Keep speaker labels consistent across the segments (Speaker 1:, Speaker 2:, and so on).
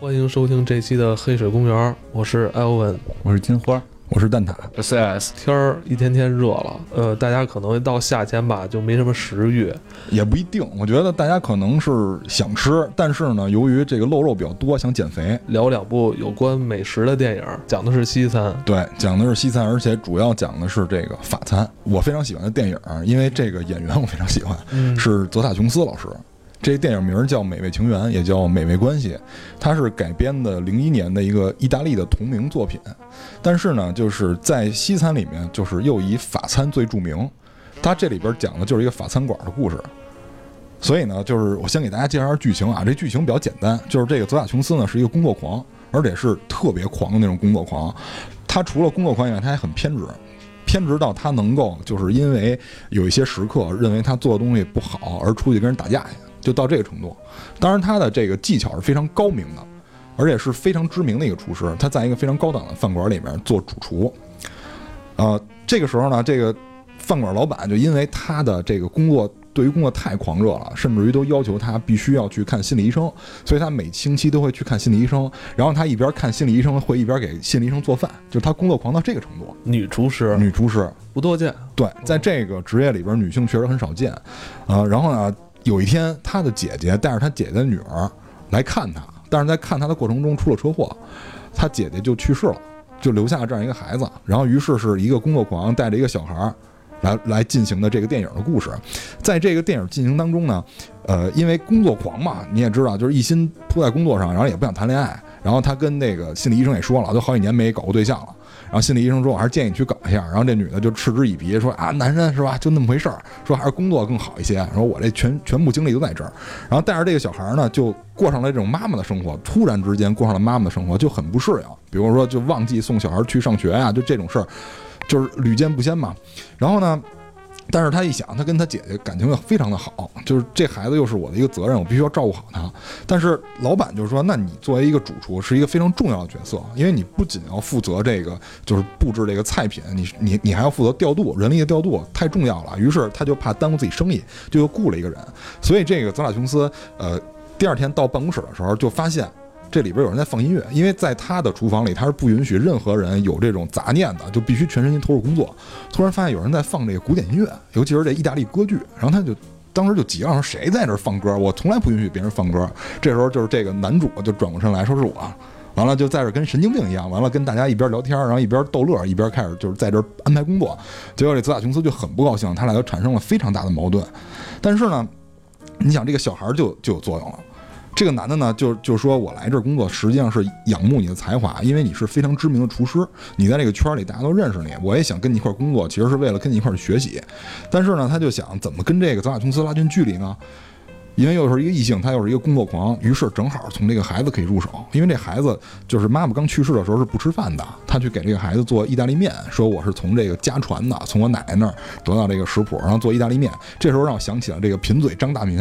Speaker 1: 欢迎收听这期的《黑水公园》，我是艾欧文。
Speaker 2: 我是金花，我是蛋挞。
Speaker 3: CS
Speaker 1: 天儿一天天热了，呃，大家可能到夏天吧，就没什么食欲。
Speaker 2: 也不一定，我觉得大家可能是想吃，但是呢，由于这个露肉比较多，想减肥。
Speaker 1: 聊两部有关美食的电影，讲的是西餐。
Speaker 2: 对，讲的是西餐，而且主要讲的是这个法餐。我非常喜欢的电影，因为这个演员我非常喜欢，
Speaker 1: 嗯
Speaker 2: 是泽塔琼斯老师。这电影名叫《美味情缘》，也叫《美味关系》，它是改编的零一年的一个意大利的同名作品。但是呢，就是在西餐里面，就是又以法餐最著名。它这里边讲的就是一个法餐馆的故事。所以呢，就是我先给大家介绍下剧情啊。这剧情比较简单，就是这个泽塔琼斯呢是一个工作狂，而且是特别狂的那种工作狂。他除了工作狂以外，他还很偏执。偏执到他能够就是因为有一些时刻认为他做的东西不好而出去跟人打架去，就到这个程度。当然，他的这个技巧是非常高明的，而且是非常知名的一个厨师。他在一个非常高档的饭馆里面做主厨。呃，这个时候呢，这个饭馆老板就因为他的这个工作对于工作太狂热了，甚至于都要求他必须要去看心理医生，所以他每星期都会去看心理医生。然后他一边看心理医生，会一边给心理医生做饭，就是他工作狂到这个程度。
Speaker 1: 女厨师
Speaker 2: 女厨师，
Speaker 1: 不多见，
Speaker 2: 对，在这个职业里边，女性确实很少见。呃，然后呢，有一天，他的姐姐带着他姐姐的女儿来看他，但是在看他的过程中出了车祸，他姐姐就去世了，就留下了这样一个孩子。然后，于是是一个工作狂带着一个小孩儿来 来进行的这个电影的故事。在这个电影进行当中呢，呃，因为工作狂嘛，你也知道，就是一心扑在工作上，然后也不想谈恋爱。然后他跟那个心理医生也说了，都好几年没搞过对象了。然后心理医生说：“我还是建议你去搞一下。”然后这女的就嗤之以鼻说：“啊，男人是吧？就那么回事儿。说还是工作更好一些。说我这全全部精力都在这儿。然后带着这个小孩呢，就过上了这种妈妈的生活。突然之间过上了妈妈的生活，就很不适应。比如说，就忘记送小孩去上学呀、就这种事儿，就是屡见不鲜嘛。然后呢？但是他一想，他跟他姐姐感情又非常的好，就是这孩子又是我的一个责任，我必须要照顾好他。但是老板就说：“那你作为一个主厨，是一个非常重要的角色，因为你不仅要负责这个，就是布置这个菜品，你你你还要负责调度人力的调度，太重要了。”于是他就怕耽误自己生意，就又雇了一个人。所以这个泽塔琼斯，呃，第二天到办公室的时候就发现。这里边有人在放音乐，因为在他的厨房里，他是不允许任何人有这种杂念的，就必须全身心投入工作。突然发现有人在放这个古典音乐，尤其是这意大利歌剧，然后他就当时就急了，说谁在这放歌？我从来不允许别人放歌。这时候就是这个男主就转过身来说是我，完了就在这跟神经病一样，完了跟大家一边聊天，然后一边逗乐，一边开始就是在这安排工作。结果这泽塔琼斯就很不高兴，他俩就产生了非常大的矛盾。但是呢，你想这个小孩就就有作用了。这个男的呢，就就说我来这儿工作，实际上是仰慕你的才华，因为你是非常知名的厨师，你在这个圈里大家都认识你，我也想跟你一块儿工作，其实是为了跟你一块儿学习。但是呢，他就想怎么跟这个泽塔琼斯拉近距离呢？因为又是一个异性，他又是一个工作狂，于是正好从这个孩子可以入手。因为这孩子就是妈妈刚去世的时候是不吃饭的，他去给这个孩子做意大利面，说我是从这个家传的，从我奶奶那儿得到这个食谱，然后做意大利面。这时候让我想起了这个贫嘴张大民，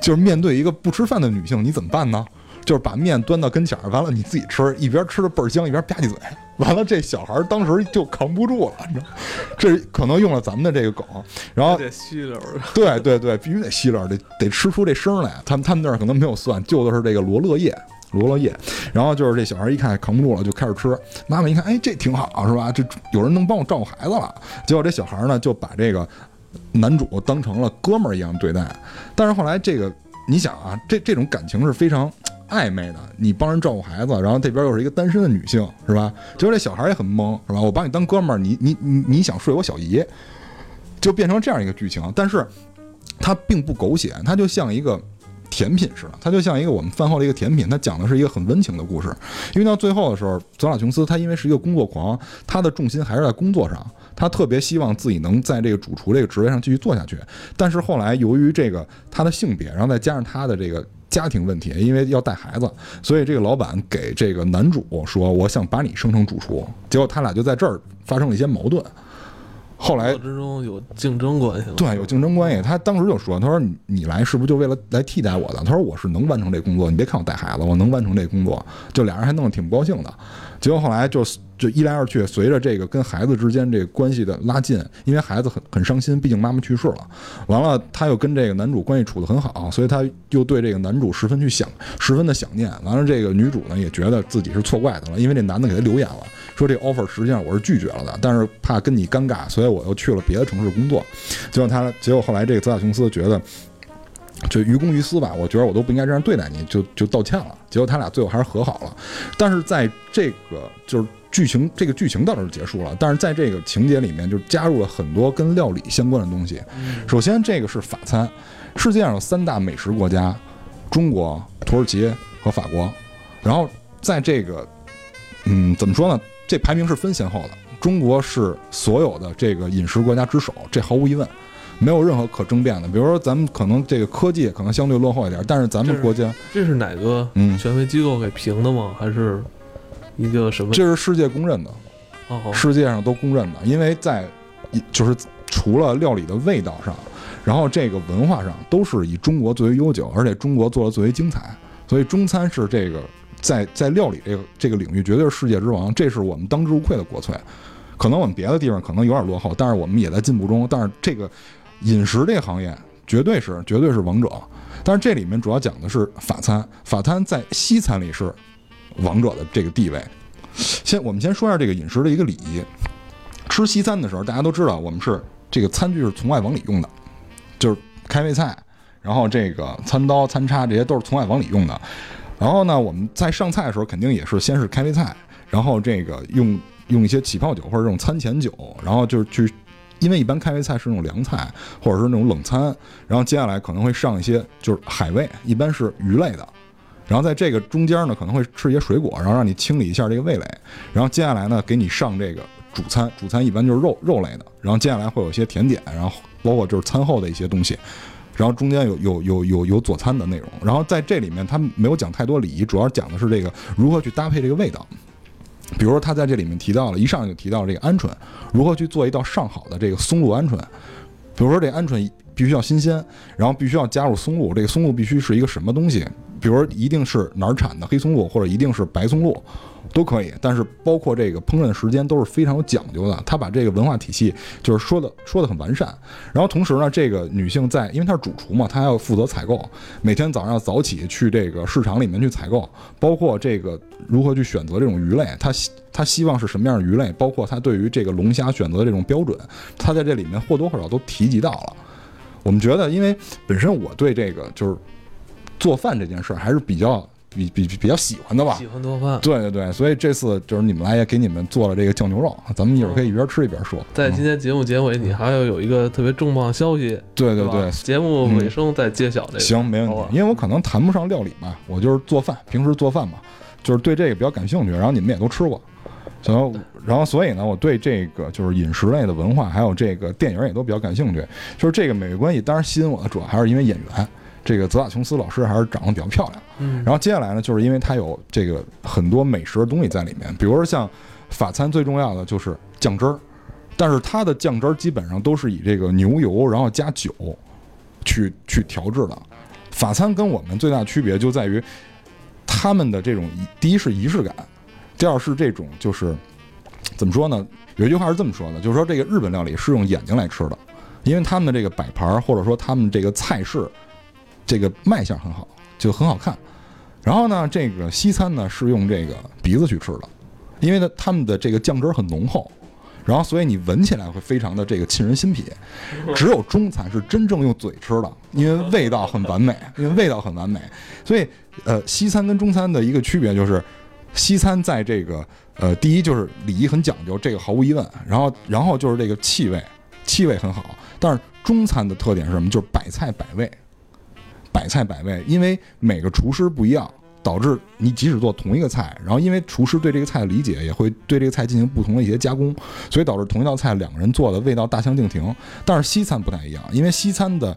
Speaker 2: 就是面对一个不吃饭的女性，你怎么办呢？就是把面端到跟前儿，完了你自己吃，一边吃的倍儿香，一边吧唧嘴，完了这小孩儿当时就扛不住了，你知道，这可能用了咱们的这个梗，然后
Speaker 1: 得吸溜儿。
Speaker 2: 对对对，必须得吸溜，得得吃出这声来。他们他们那儿可能没有蒜，就的是这个罗勒叶，罗勒叶。然后就是这小孩一看扛不住了，就开始吃。妈妈一看，哎，这挺好，是吧？这有人能帮我照顾孩子了。结果这小孩呢，就把这个男主当成了哥们儿一样对待。但是后来这个，你想啊，这这种感情是非常。暧昧的，你帮人照顾孩子，然后这边又是一个单身的女性，是吧？结果这小孩也很懵，是吧？我把你当哥们儿，你你你你想睡我小姨，就变成这样一个剧情。但是它并不狗血，它就像一个甜品似的，它就像一个我们饭后的一个甜品。它讲的是一个很温情的故事。因为到最后的时候，泽拉琼斯他因为是一个工作狂，他的重心还是在工作上，他特别希望自己能在这个主厨这个职位上继续做下去。但是后来由于这个他的性别，然后再加上他的这个。家庭问题，因为要带孩子，所以这个老板给这个男主说：“我想把你升成主厨。”结果他俩就在这儿发生了一些矛盾。后来
Speaker 1: 之中有竞争关系了。
Speaker 2: 对，有竞争关系。他当时就说：“他说你你来是不是就为了来替代我的？”他说：“我是能完成这工作，你别看我带孩子，我能完成这工作。”就俩人还弄得挺不高兴的。结果后来就就一来二去，随着这个跟孩子之间这个关系的拉近，因为孩子很很伤心，毕竟妈妈去世了。完了，他又跟这个男主关系处得很好，所以他又对这个男主十分去想，十分的想念。完了，这个女主呢也觉得自己是错怪他了，因为这男的给他留言了，说这个 offer 实际上我是拒绝了的，但是怕跟你尴尬，所以我又去了别的城市工作。结果他，结果后来这个泽塔琼斯觉得。就于公于私吧，我觉得我都不应该这样对待你，就就道歉了。结果他俩最后还是和好了。但是在这个就是剧情，这个剧情到这儿结束了。但是在这个情节里面，就加入了很多跟料理相关的东西。首先，这个是法餐，世界上有三大美食国家：中国、土耳其和法国。然后在这个，嗯，怎么说呢？这排名是分先后的。中国是所有的这个饮食国家之首，这毫无疑问。没有任何可争辩的。比如说，咱们可能这个科技可能相对落后一点，但是咱们国家
Speaker 1: 这是哪个
Speaker 2: 嗯，
Speaker 1: 权威机构给评的吗？还是一个什么？
Speaker 2: 这是世界公认的，
Speaker 1: 哦，
Speaker 2: 世界上都公认的。因为在就是除了料理的味道上，然后这个文化上都是以中国最为悠久，而且中国做的最为精彩。所以中餐是这个在在料理这个这个领域绝对是世界之王，这是我们当之无愧的国粹。可能我们别的地方可能有点落后，但是我们也在进步中。但是这个。饮食这个行业绝对是绝对是王者，但是这里面主要讲的是法餐，法餐在西餐里是王者的这个地位。先我们先说一下这个饮食的一个礼仪。吃西餐的时候，大家都知道我们是这个餐具是从外往里用的，就是开胃菜，然后这个餐刀、餐叉这些都是从外往里用的。然后呢，我们在上菜的时候肯定也是先是开胃菜，然后这个用用一些起泡酒或者这种餐前酒，然后就是去。因为一般开胃菜是那种凉菜，或者是那种冷餐，然后接下来可能会上一些就是海味，一般是鱼类的，然后在这个中间呢可能会吃一些水果，然后让你清理一下这个味蕾，然后接下来呢给你上这个主餐，主餐一般就是肉肉类的，然后接下来会有一些甜点，然后包括就是餐后的一些东西，然后中间有有有有有佐餐的内容，然后在这里面他没有讲太多礼仪，主要讲的是这个如何去搭配这个味道。比如说，他在这里面提到了，一上就提到了这个鹌鹑，如何去做一道上好的这个松露鹌鹑。比如说，这鹌鹑必须要新鲜，然后必须要加入松露，这个松露必须是一个什么东西？比如说，一定是哪儿产的黑松露，或者一定是白松露。都可以，但是包括这个烹饪时间都是非常有讲究的。他把这个文化体系就是说的说的很完善。然后同时呢，这个女性在，因为她是主厨嘛，她还要负责采购，每天早上要早起去这个市场里面去采购，包括这个如何去选择这种鱼类，她她希望是什么样的鱼类，包括她对于这个龙虾选择的这种标准，她在这里面或多或少都提及到了。我们觉得，因为本身我对这个就是做饭这件事儿还是比较。比比比较喜欢的吧，
Speaker 1: 喜欢做饭，
Speaker 2: 对对对，所以这次就是你们来也给你们做了这个酱牛肉，咱们一会儿可以一边吃一边说。
Speaker 1: 在今天节目结尾，你还要有一个特别重磅消息，对
Speaker 2: 对对，
Speaker 1: 节目尾声再揭晓这个。
Speaker 2: 行，没问题，因为我可能谈不上料理嘛，我就是做饭，平时做饭嘛，就是对这个比较感兴趣，然后你们也都吃过，然后，然后所以呢，我对这个就是饮食类的文化，还有这个电影也都比较感兴趣，就是这个美味关系，当然吸引我的主要还是因为演员。这个泽塔琼斯老师还是长得比较漂亮，
Speaker 1: 嗯，
Speaker 2: 然后接下来呢，就是因为它有这个很多美食的东西在里面，比如说像法餐最重要的就是酱汁儿，但是它的酱汁儿基本上都是以这个牛油然后加酒去去调制的。法餐跟我们最大的区别就在于他们的这种第一是仪式感，第二是这种就是怎么说呢？有一句话是这么说的，就是说这个日本料理是用眼睛来吃的，因为他们的这个摆盘或者说他们这个菜式。这个卖相很好，就很好看。然后呢，这个西餐呢是用这个鼻子去吃的，因为呢他们的这个酱汁很浓厚，然后所以你闻起来会非常的这个沁人心脾。只有中餐是真正用嘴吃的，因为味道很完美，因为味道很完美。所以呃，西餐跟中餐的一个区别就是，西餐在这个呃第一就是礼仪很讲究，这个毫无疑问。然后然后就是这个气味，气味很好。但是中餐的特点是什么？就是百菜百味。百菜百味，因为每个厨师不一样，导致你即使做同一个菜，然后因为厨师对这个菜的理解，也会对这个菜进行不同的一些加工，所以导致同一道菜两个人做的味道大相径庭。但是西餐不太一样，因为西餐的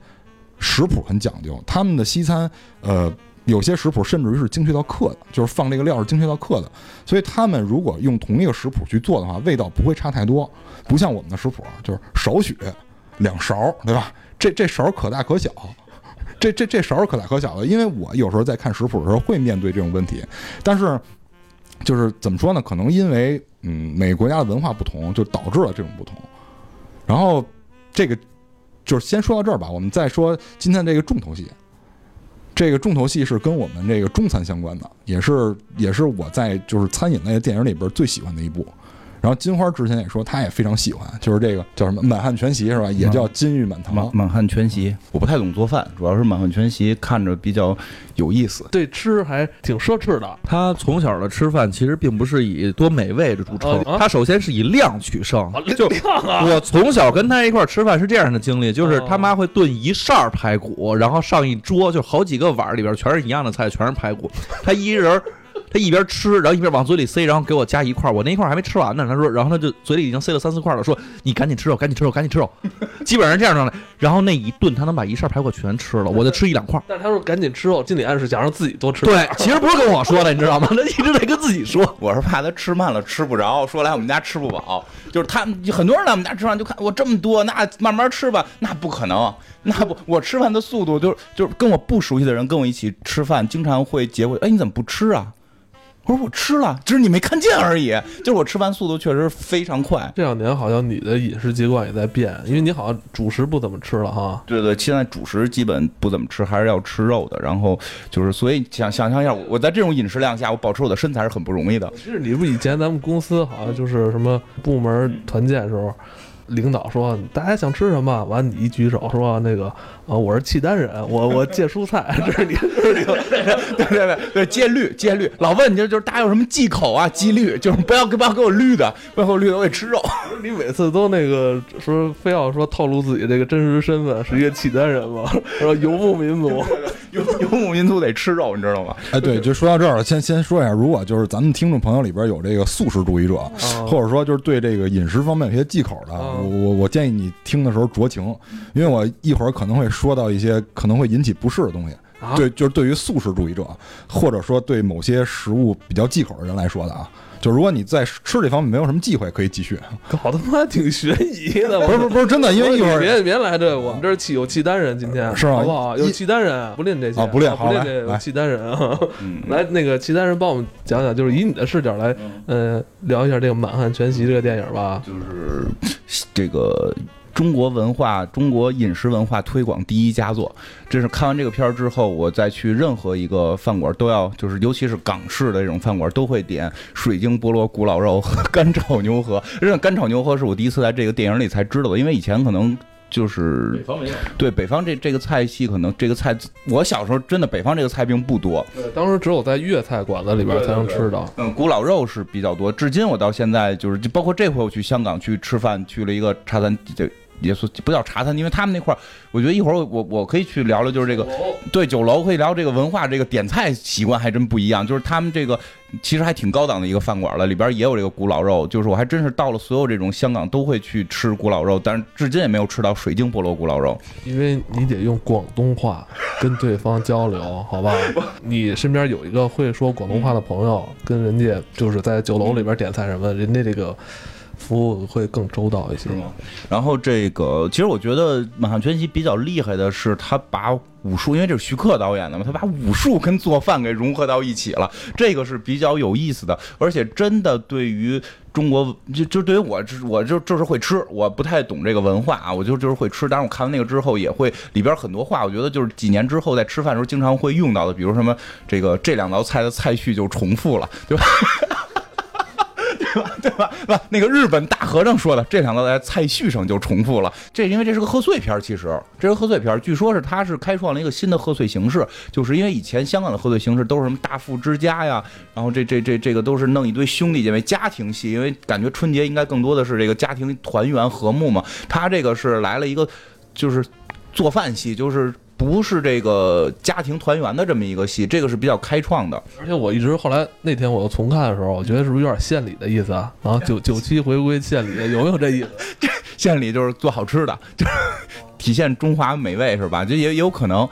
Speaker 2: 食谱很讲究，他们的西餐呃有些食谱甚至于是精确到克的，就是放这个料是精确到克的。所以他们如果用同一个食谱去做的话，味道不会差太多。不像我们的食谱，就是少许两勺，对吧？这这勺可大可小，这这这勺可大可小的。因为我有时候在看食谱的时候会面对这种问题，但是就是怎么说呢？可能因为嗯每个国家的文化不同，就导致了这种不同。然后这个就是先说到这儿吧，我们再说今天这个重头戏。这个重头戏是跟我们这个中餐相关的，也是也是我在就是餐饮类的电影里边最喜欢的一部。然后金花之前也说，她也非常喜欢，就是这个叫什么《满汉全席》是吧？也叫《金玉满堂》。
Speaker 3: 满满汉全席，我不太懂做饭，主要是满汉全席看着比较有意思。
Speaker 1: 对吃还挺奢侈的。
Speaker 3: 他从小的吃饭其实并不是以多美味着著称，
Speaker 1: 啊
Speaker 3: 他首先是以量取胜。就
Speaker 1: 量啊！
Speaker 3: 我从小跟他一块儿吃饭是这样的经历，就是他妈会炖一扇儿排骨，然后上一桌就好几个碗儿里边全是一样的菜，全是排骨。他一人儿，他一边吃，然后一边往嘴里塞，然后给我夹一块儿，我那一块儿还没吃完呢。他说，然后他就嘴里已经塞了三四块了，说你赶紧吃肉，赶紧吃肉，赶紧吃肉。基本上这样状态。然后那一顿他能把一扇排骨全吃了，我就吃一两块儿。
Speaker 1: 但是他说赶紧吃肉，心里暗示想让自己多吃。
Speaker 3: 对，其实不是跟我说的，你知道吗？他一直在跟自己说。
Speaker 4: 我是怕他吃慢了吃不着，说来我们家吃不饱，就是他们很多人来我们家吃饭就看我这么多，那慢慢吃吧，那不可能，那不我吃饭的速度就是就是跟我不熟悉的人跟我一起吃饭，经常会结果，哎你怎么不吃啊？我说我吃了，只是你没看见而已，就是我吃饭速度确实非常快。
Speaker 1: 这两年好像你的饮食习惯也在变，因为你好像主食不怎么吃了哈。
Speaker 4: 对对，现在主食基本不怎么吃，还是要吃肉的。然后就是，所以想想象一下，我在这种饮食量下，我保持我的身材是很不容易的。
Speaker 1: 其实你不以前咱们公司好像就是什么部门团建的时候，领导说大家想吃什么，完你一举手说那个啊我是契丹人，我我戒蔬菜，这是你这是你
Speaker 4: 对对对对，戒律戒律，老问你就就是大家有什么忌口啊？忌律就是不要不要给我绿的，不要给我绿的，我得吃肉。
Speaker 1: 你每次都那个说非要说透露自己这个真实身份是一个契丹人嘛，说游牧民族，
Speaker 4: 游 游牧民族得吃肉，你知道吗？
Speaker 2: 哎，对，就说到这儿了，先先说一下，如果就是咱们听众朋友里边有这个素食主义者，或者说就是对这个饮食方面有些忌口的，
Speaker 1: 啊
Speaker 2: 我我我建议你听的时候酌情，因为我一会儿可能会说到一些可能会引起不适的东西。
Speaker 1: 啊
Speaker 2: 对，就是对于素食主义者，或者说对某些食物比较忌口的人来说的啊，就如果你在吃这方面没有什么忌讳，可以继续。
Speaker 1: 搞他妈挺悬疑的。
Speaker 2: 不是不是不是真的，因为一会儿
Speaker 1: 别别来这，我们这儿契有契丹人，今天
Speaker 2: 是吗
Speaker 1: 好不好？有
Speaker 2: 一
Speaker 1: 契丹人，不吝这些
Speaker 2: 啊不吝
Speaker 1: 不
Speaker 2: 好来
Speaker 1: 吝这契丹人啊。
Speaker 4: 嗯，
Speaker 1: 来，那个契丹人帮我们讲讲，就是以你的视角来，呃，聊一下这个《满汉全席》这个电影吧。
Speaker 4: 就是这个中国文化、中国饮食文化推广第一佳作。这是看完这个片儿之后，我再去任何一个饭馆都要，就是尤其是港式的这种饭馆，都会点水晶菠萝古老肉和 干炒牛河。这干炒牛河是我第一次在这个电影里才知道的，因为以前可能。就是
Speaker 1: 方没有，
Speaker 4: 对北方这这个菜系，可能这个菜，我小时候真的北方这个菜并不多，
Speaker 1: 当时只有在粤菜馆子里边才能吃到。
Speaker 4: 嗯，古老肉是比较多，至今我到现在就是，就包括这回我去香港去吃饭，去了一个茶餐，这也是不叫茶餐，因为他们那块儿，我觉得一会儿我我我可以去聊聊，就是这个对酒楼可以聊这个文化，这个点菜习惯还真不一样，就是他们这个其实还挺高档的一个饭馆了，里边也有这个古老肉，就是我还真是到了所有这种香港都会去吃古老肉，但是至今也没有吃到水晶菠萝古老肉。
Speaker 1: 因为你得用广东话跟对方交流，好吧？你身边有一个会说广东话的朋友，跟人家就是在酒楼里边点菜什么，人家这个服务会更周到一些。
Speaker 4: 然后这个，其实我觉得《满汉全席》比较厉害的是，他把武术，因为这是徐克导演的嘛，他把武术跟做饭给融合到一起了，这个是比较有意思的，而且真的对于中国，就就对于我，我就就是会吃，我不太懂这个文化啊，我就就是会吃，但是我看完那个之后，也会里边很多话，我觉得就是几年之后在吃饭的时候经常会用到的，比如什么这个这两道菜的菜序就重复了，对吧？对吧？对吧？吧，那个日本大和尚说的，这两个在菜序上就重复了。这因为这是个贺岁片，其实这是贺岁片，据说是他是开创了一个新的贺岁形式，就是因为以前香港的贺岁形式都是什么大富之家呀，然后这这这这个都是弄一堆兄弟姐妹家庭戏，因为感觉春节应该更多的是这个家庭团圆和睦嘛。他这个是来了一个就是做饭戏，就是。不是这个家庭团圆的这么一个戏，这个是比较开创的。
Speaker 1: 而且我一直后来那天我又重看的时候，我觉得是不是有点献礼的意思啊？啊，九九七回归献礼，有没有这意思？
Speaker 4: 献礼就是做好吃的，就 是体现中华美味是吧？就也也有可能。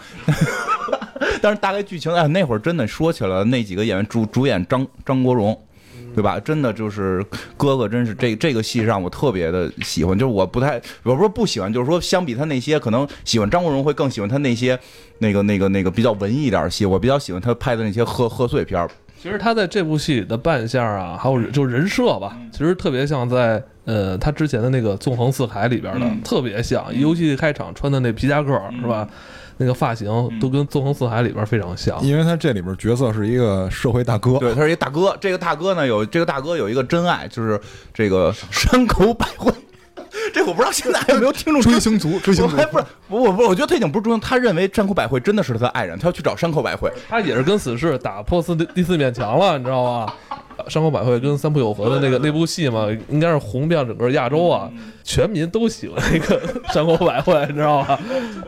Speaker 4: 但是大概剧情，哎，那会儿真的说起来，那几个演员主主演张张国荣。对吧？真的就是哥哥，真是这这个戏让我特别的喜欢。就是我不太，我不是不喜欢，就是说相比他那些，可能喜欢张国荣会更喜欢他那些那个那个那个比较文艺一点的戏。我比较喜欢他拍的那些贺贺岁片儿。
Speaker 1: 其实他在这部戏里的扮相啊，还有就是人设吧，其实特别像在呃他之前的那个《纵横四海》里边的，
Speaker 4: 嗯
Speaker 1: 特别像。尤其开场穿的那皮夹克是吧？那个发型都跟《纵横四海》里边非常像。
Speaker 2: 因为他这里边角色是一个社会大哥，
Speaker 4: 对，他是一大哥。这个大哥呢，有这个大哥有一个真爱，就是这个山口百惠。这我不知道现在还有没有听众知
Speaker 2: 追星族，追星族
Speaker 4: 还不是不不不，我觉得他已经不是追星，他认为山口百惠真的是他的爱人，他要去找山口百惠。
Speaker 1: 他也是跟死侍打破四第四面墙了，你知道吧？山口百惠跟三浦友和的那个那部戏嘛，应该是红遍整个亚洲啊，全民都喜欢那个山口百惠，你知道吧？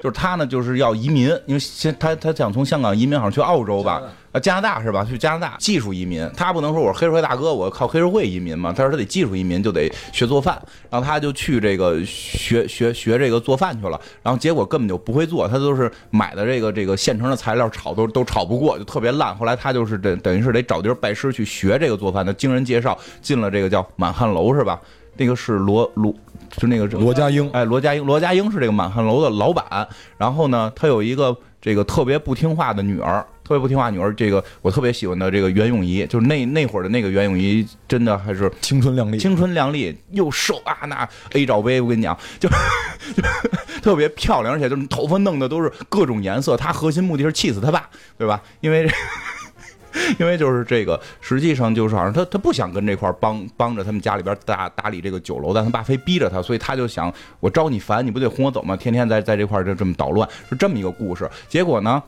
Speaker 4: 就是他呢，就是要移民，因为先他他想从香港移民，好像去澳洲吧，啊加拿大是吧？去加拿大技术移民，他不能说我是黑社会大哥，我靠黑社会移民嘛，他说他得技术移民，就得学做饭，然后他就去这个学学学这个做饭去了，然后结果根本就不会做，他都是买的这个这个现成的材料炒都都炒不过，就特别烂。后来他就是等等于是得找地儿拜师去学这个做饭的，经人介绍进了这个叫满汉楼是吧？那个是罗罗，就那个
Speaker 2: 罗家英，
Speaker 4: 哎，罗家英，罗家英是这个满汉楼的老板。然后呢，他有一个这个特别不听话的女儿，特别不听话女儿。这个我特别喜欢的这个袁咏仪，就是那那会儿的那个袁咏仪，真的还是
Speaker 2: 青春靓丽，
Speaker 4: 青春靓丽又瘦啊，那 A 罩杯，我跟你讲，就就 特别漂亮，而且就是头发弄的都是各种颜色。她核心目的是气死他爸，对吧？因为。因为就是这个，实际上就是好像他他不想跟这块帮帮着他们家里边打打理这个酒楼，但他爸非逼着他，所以他就想我招你烦，你不得轰我走吗？天天在在这块就这么捣乱，是这么一个故事。结果呢，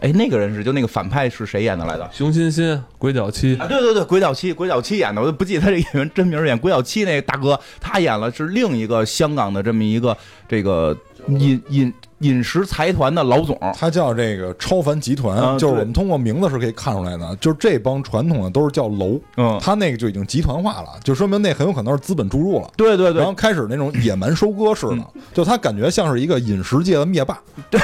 Speaker 4: 哎，那个人是就那个反派是谁演的来的？
Speaker 1: 熊欣欣、鬼脚七，
Speaker 4: 啊，对对对，鬼脚七，鬼脚七演的，我都不记得他这演员真名，演鬼脚七那个大哥，他演了是另一个香港的这么一个这个饮饮饮食财团的老总。
Speaker 2: 他叫这个超凡集团，
Speaker 4: 啊
Speaker 2: 就是我们通过名字是可以看出来的，就是这帮传统的都是叫楼，
Speaker 4: 嗯，
Speaker 2: 他那个就已经集团化了，就说明那很有可能是资本注入了。
Speaker 4: 对对对
Speaker 2: 然后，开始那种野蛮收割似的，就他感觉像是一个饮食界的灭霸。对，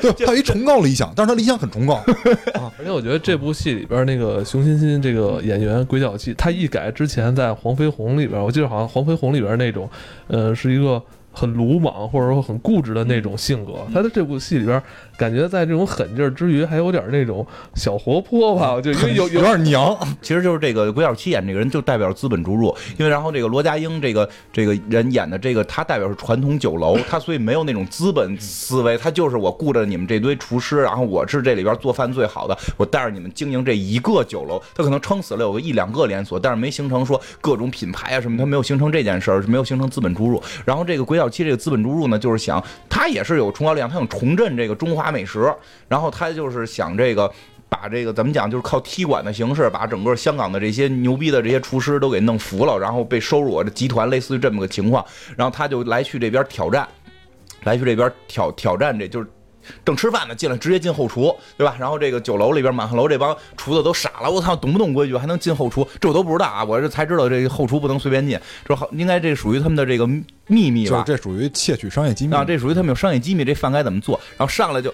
Speaker 2: 对，他有一崇高理想，但是他理想很崇高。
Speaker 1: 而且我觉得这部戏里边那个熊欣欣这个演员鬼脚七，他一改之前在黄飞鸿里边，我记得好像黄飞鸿里边那种，呃，是一个很鲁莽或者说很固执的那种性格。他在这部戏里边，感觉在这种狠劲儿之余，还有点那种小活泼吧，就因为有
Speaker 2: 有点娘，
Speaker 4: 其实就是这个鬼小七演这个人就代表资本注入，因为然后这个罗家英这个这个人演的这个他代表是传统酒楼，他所以没有那种资本思维，他就是我雇着你们这堆厨师，然后我是这里边做饭最好的，我带着你们经营这一个酒楼，他可能撑死了有个一两个连锁，但是没形成说各种品牌啊什么，他没有形成这件事儿，没有形成资本注入。然后这个鬼小七这个资本注入呢，就是想他也是有崇高力量，他想重振这个中华美食，然后他就是想这个。把这个怎么讲，就是靠踢馆的形式，把整个香港的这些牛逼的这些厨师都给弄服了，然后被收入我的集团，类似于这么个情况。然后他就来去这边挑战，来去这边挑挑战，这就是。正吃饭呢，进来直接进后厨，对吧？然后这个酒楼里边满汉楼这帮厨子都傻了，我操，懂不懂规矩还能进后厨？这我都不知道啊，我这才知道这个后厨不能随便进，这好应该这属于他们的这个秘密吧？
Speaker 2: 就是这属于窃取商业机密
Speaker 4: 啊，这属于他们有商业机密，这饭该怎么做？然后上来就，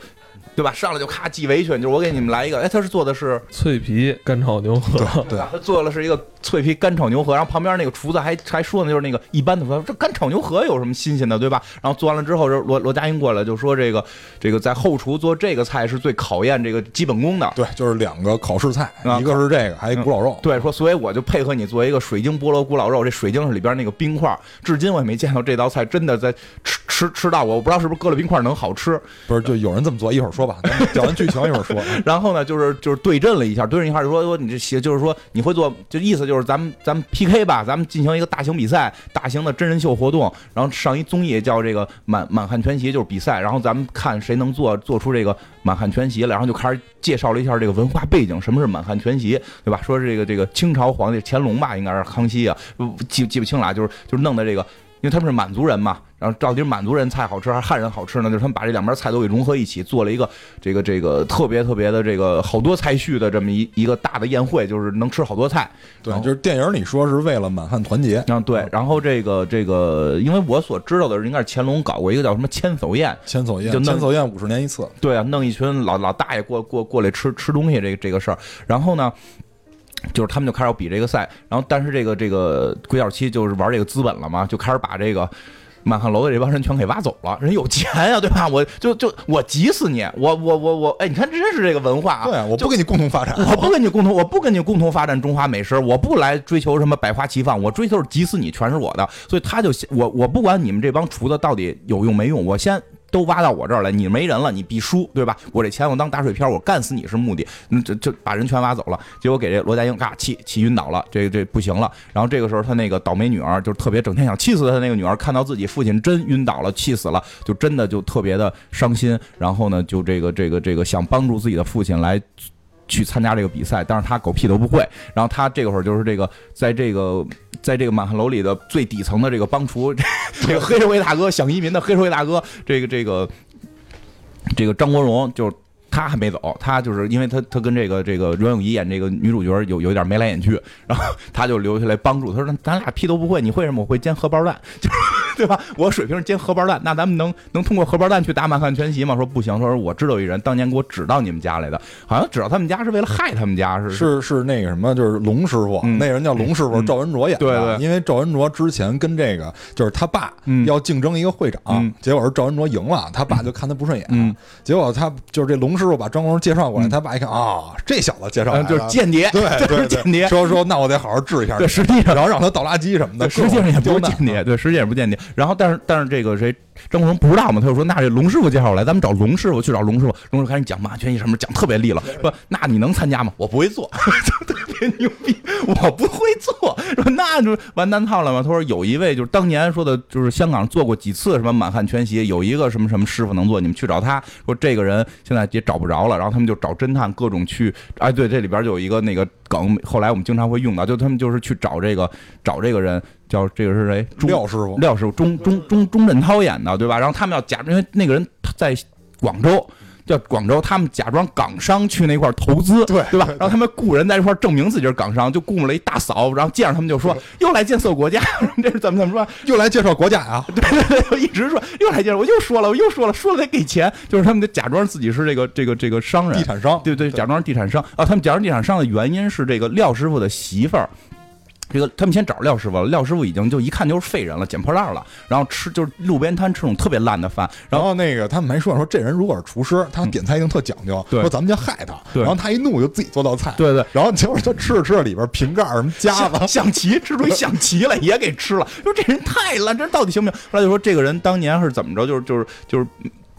Speaker 4: 对吧？上来就咔系围裙，就是我给你们来一个，哎，他是做的是
Speaker 1: 脆皮干炒牛河，
Speaker 2: 对，
Speaker 4: 他做的是一个脆皮干炒牛河，然后旁边那个厨子还还说呢，就是那个一般的说这干炒牛河有什么新鲜的，对吧？然后做完了之后，罗罗家英过来就说这个这个在后厨做这个菜是最考验这个基本功的。
Speaker 2: 对，就是两个考试菜，
Speaker 4: 啊
Speaker 2: 一个是这个，还有一古老肉。
Speaker 4: 对，说所以我就配合你做一个水晶菠萝古老肉，这水晶是里边那个冰块，至今我也没见到这道菜真的在吃吃吃到过，我不知道是不是搁了冰块能好吃。
Speaker 2: 不是，就有人这么做，一会儿说吧，咱们讲完剧情一会儿说。
Speaker 4: 然后呢，就是就是对阵了一下，对阵一下就说说你这鞋，就是说你会做，就意思就是咱们咱们 PK 吧，咱们进行一个大型比赛，大型的真人秀活动，然后上一综艺叫这个满满汉全席，就是比赛，然后咱们看谁能做做出这个满汉全席来，然后就开始介绍了一下这个文化背景，什么是满汉全席，对吧？说是这个这个清朝皇帝乾隆吧，应该是康熙啊，记记不清了，就是就是弄的这个。因为他们是满族人嘛，然后到底是满族人菜好吃还是汉人好吃呢？就是他们把这两边菜都给融合一起，做了一个这个这个特别特别的这个好多菜序的这么一一个大的宴会，就是能吃好多菜。
Speaker 2: 对就是电影里说是为了满汉团结，
Speaker 4: 嗯，对，然后这个这个，因为我所知道的是，应该是乾隆搞过一个叫什么千叟宴，
Speaker 2: 千叟宴，
Speaker 4: 就
Speaker 2: 千叟宴五十年一次，
Speaker 4: 对啊，弄一群老老大爷过过过来吃吃东西这个这个事儿，然后呢。就是他们就开始要比这个赛，然后但是这个这个鬼脚七就是玩这个资本了嘛，就开始把这个满汉楼的这帮人全给挖走了，人有钱呀、对吧？我就就我急死你，我我我我，哎，你看真是这个文化啊！
Speaker 2: 对，我不跟你共同发展，
Speaker 4: 我不跟你共同，我不跟你共同发展中华美食，我不来追求什么百花齐放，我追求是急死你，全是我的。所以他就先我我不管你们这帮厨子到底有用没用，我先。都挖到我这儿来，你没人了，你必输，对吧？我这钱我当打水漂，我干死你是目的，嗯，这这把人全挖走了，结果给这罗家英嘎气气晕倒了，这这不行了。然后这个时候他那个倒霉女儿就特别整天想气死他那个女儿，看到自己父亲真晕倒了，气死了，就真的就特别的伤心。然后呢，就这个这个这个想帮助自己的父亲来去参加这个比赛，但是他狗屁都不会。然后他这个会儿就是这个，在这个在这个满汉楼里的最底层的这个帮厨，这个黑社会大哥想移民的黑社会大哥，这个这个这个张国荣就是。他还没走，他就是因为他他跟这个这个阮咏仪演这个女主角有有点眉来眼去，然后他就留下来帮助。他说：“咱俩屁都不会，你会什么？我会煎荷包蛋，就 是 对吧？我水平是煎荷包蛋，那咱们能能通过荷包蛋去打满汉全席吗？”说不行，他说我知道一人，当年给我指到你们家来的，好像指到他们家是为了害他们家，是
Speaker 2: 是是那个什么，就是龙师傅，
Speaker 4: 嗯
Speaker 2: 那人叫龙师傅，
Speaker 4: 嗯
Speaker 2: 赵文卓演的。
Speaker 4: 对对
Speaker 2: 因为赵文卓之前跟这个就是他爸
Speaker 4: 嗯
Speaker 2: 要竞争一个会长，
Speaker 4: 嗯
Speaker 2: 结果是赵文卓赢了，他爸就看他不顺眼，
Speaker 4: 嗯
Speaker 2: 结果他就是这龙师傅把张国荣介绍过来，他爸一看啊，这小子介绍来
Speaker 4: 嗯，就是间谍，
Speaker 2: 对
Speaker 4: 这
Speaker 2: 对
Speaker 4: 是间谍，。
Speaker 2: 说说那我得好好治一下，
Speaker 4: 对，实际上
Speaker 2: 然后让他倒垃圾什么的，
Speaker 4: 实际上也不是间谍，对，实际上也不间谍。然后，但是但是这个谁张国荣不知道嘛，他就说那这龙师傅介绍我来，咱们找龙师傅去找龙师傅。龙师傅开始讲马全一什么讲特别利了，说那你能参加吗？我不会做，就 特别牛逼，我不会做。说那就完蛋套了嘛。他说有一位就是当年说的，就是香港做过几次什么满汉全席，有一个什么什么师傅能做，你们去找他。说这个人现在也找不着了，然后他们就找侦探各种去，哎，对，这里边就有一个那个梗，后来我们经常会用到，就他们就是去找这个找这个人，叫这个是谁？钟
Speaker 2: 廖师傅，
Speaker 4: 廖师傅，钟钟钟钟镇涛演的，对吧？然后他们要假，因为那个人在广州。叫广州，他们假装港商去那块儿投资，
Speaker 2: 对
Speaker 4: 对吧？然后他们雇人在这块儿证明自己是港商，就雇了一大嫂，然后见着他们就说又来建设国家，这是怎么怎么说？
Speaker 2: 又来介绍国家呀，
Speaker 4: 对对对，我一直说又来介绍，我又说了，我又说了，说了得给钱，就是他们得假装自己是这个这个这个商人
Speaker 2: 地，产商，
Speaker 4: 对对，假装是地产商啊。他们假装地产商的原因是这个廖师傅的媳妇儿。这个他们先找廖师傅了，廖师傅已经就一看就是废人了，捡破烂了，然后吃就是路边摊吃那种特别烂的饭，然后
Speaker 2: 那个他们还说说这人如果是厨师，他点菜一定特讲究，
Speaker 4: 对
Speaker 2: 说咱们就害他，
Speaker 4: 对
Speaker 2: 然后他一怒就自己做道菜，
Speaker 4: 对对，
Speaker 2: 然后结果他吃着吃着里边瓶盖什么夹子
Speaker 4: 象，象棋吃出一象棋来也给吃了，说这人太烂，这人到底行不行？后来就说这个人当年是怎么着，就是就是就是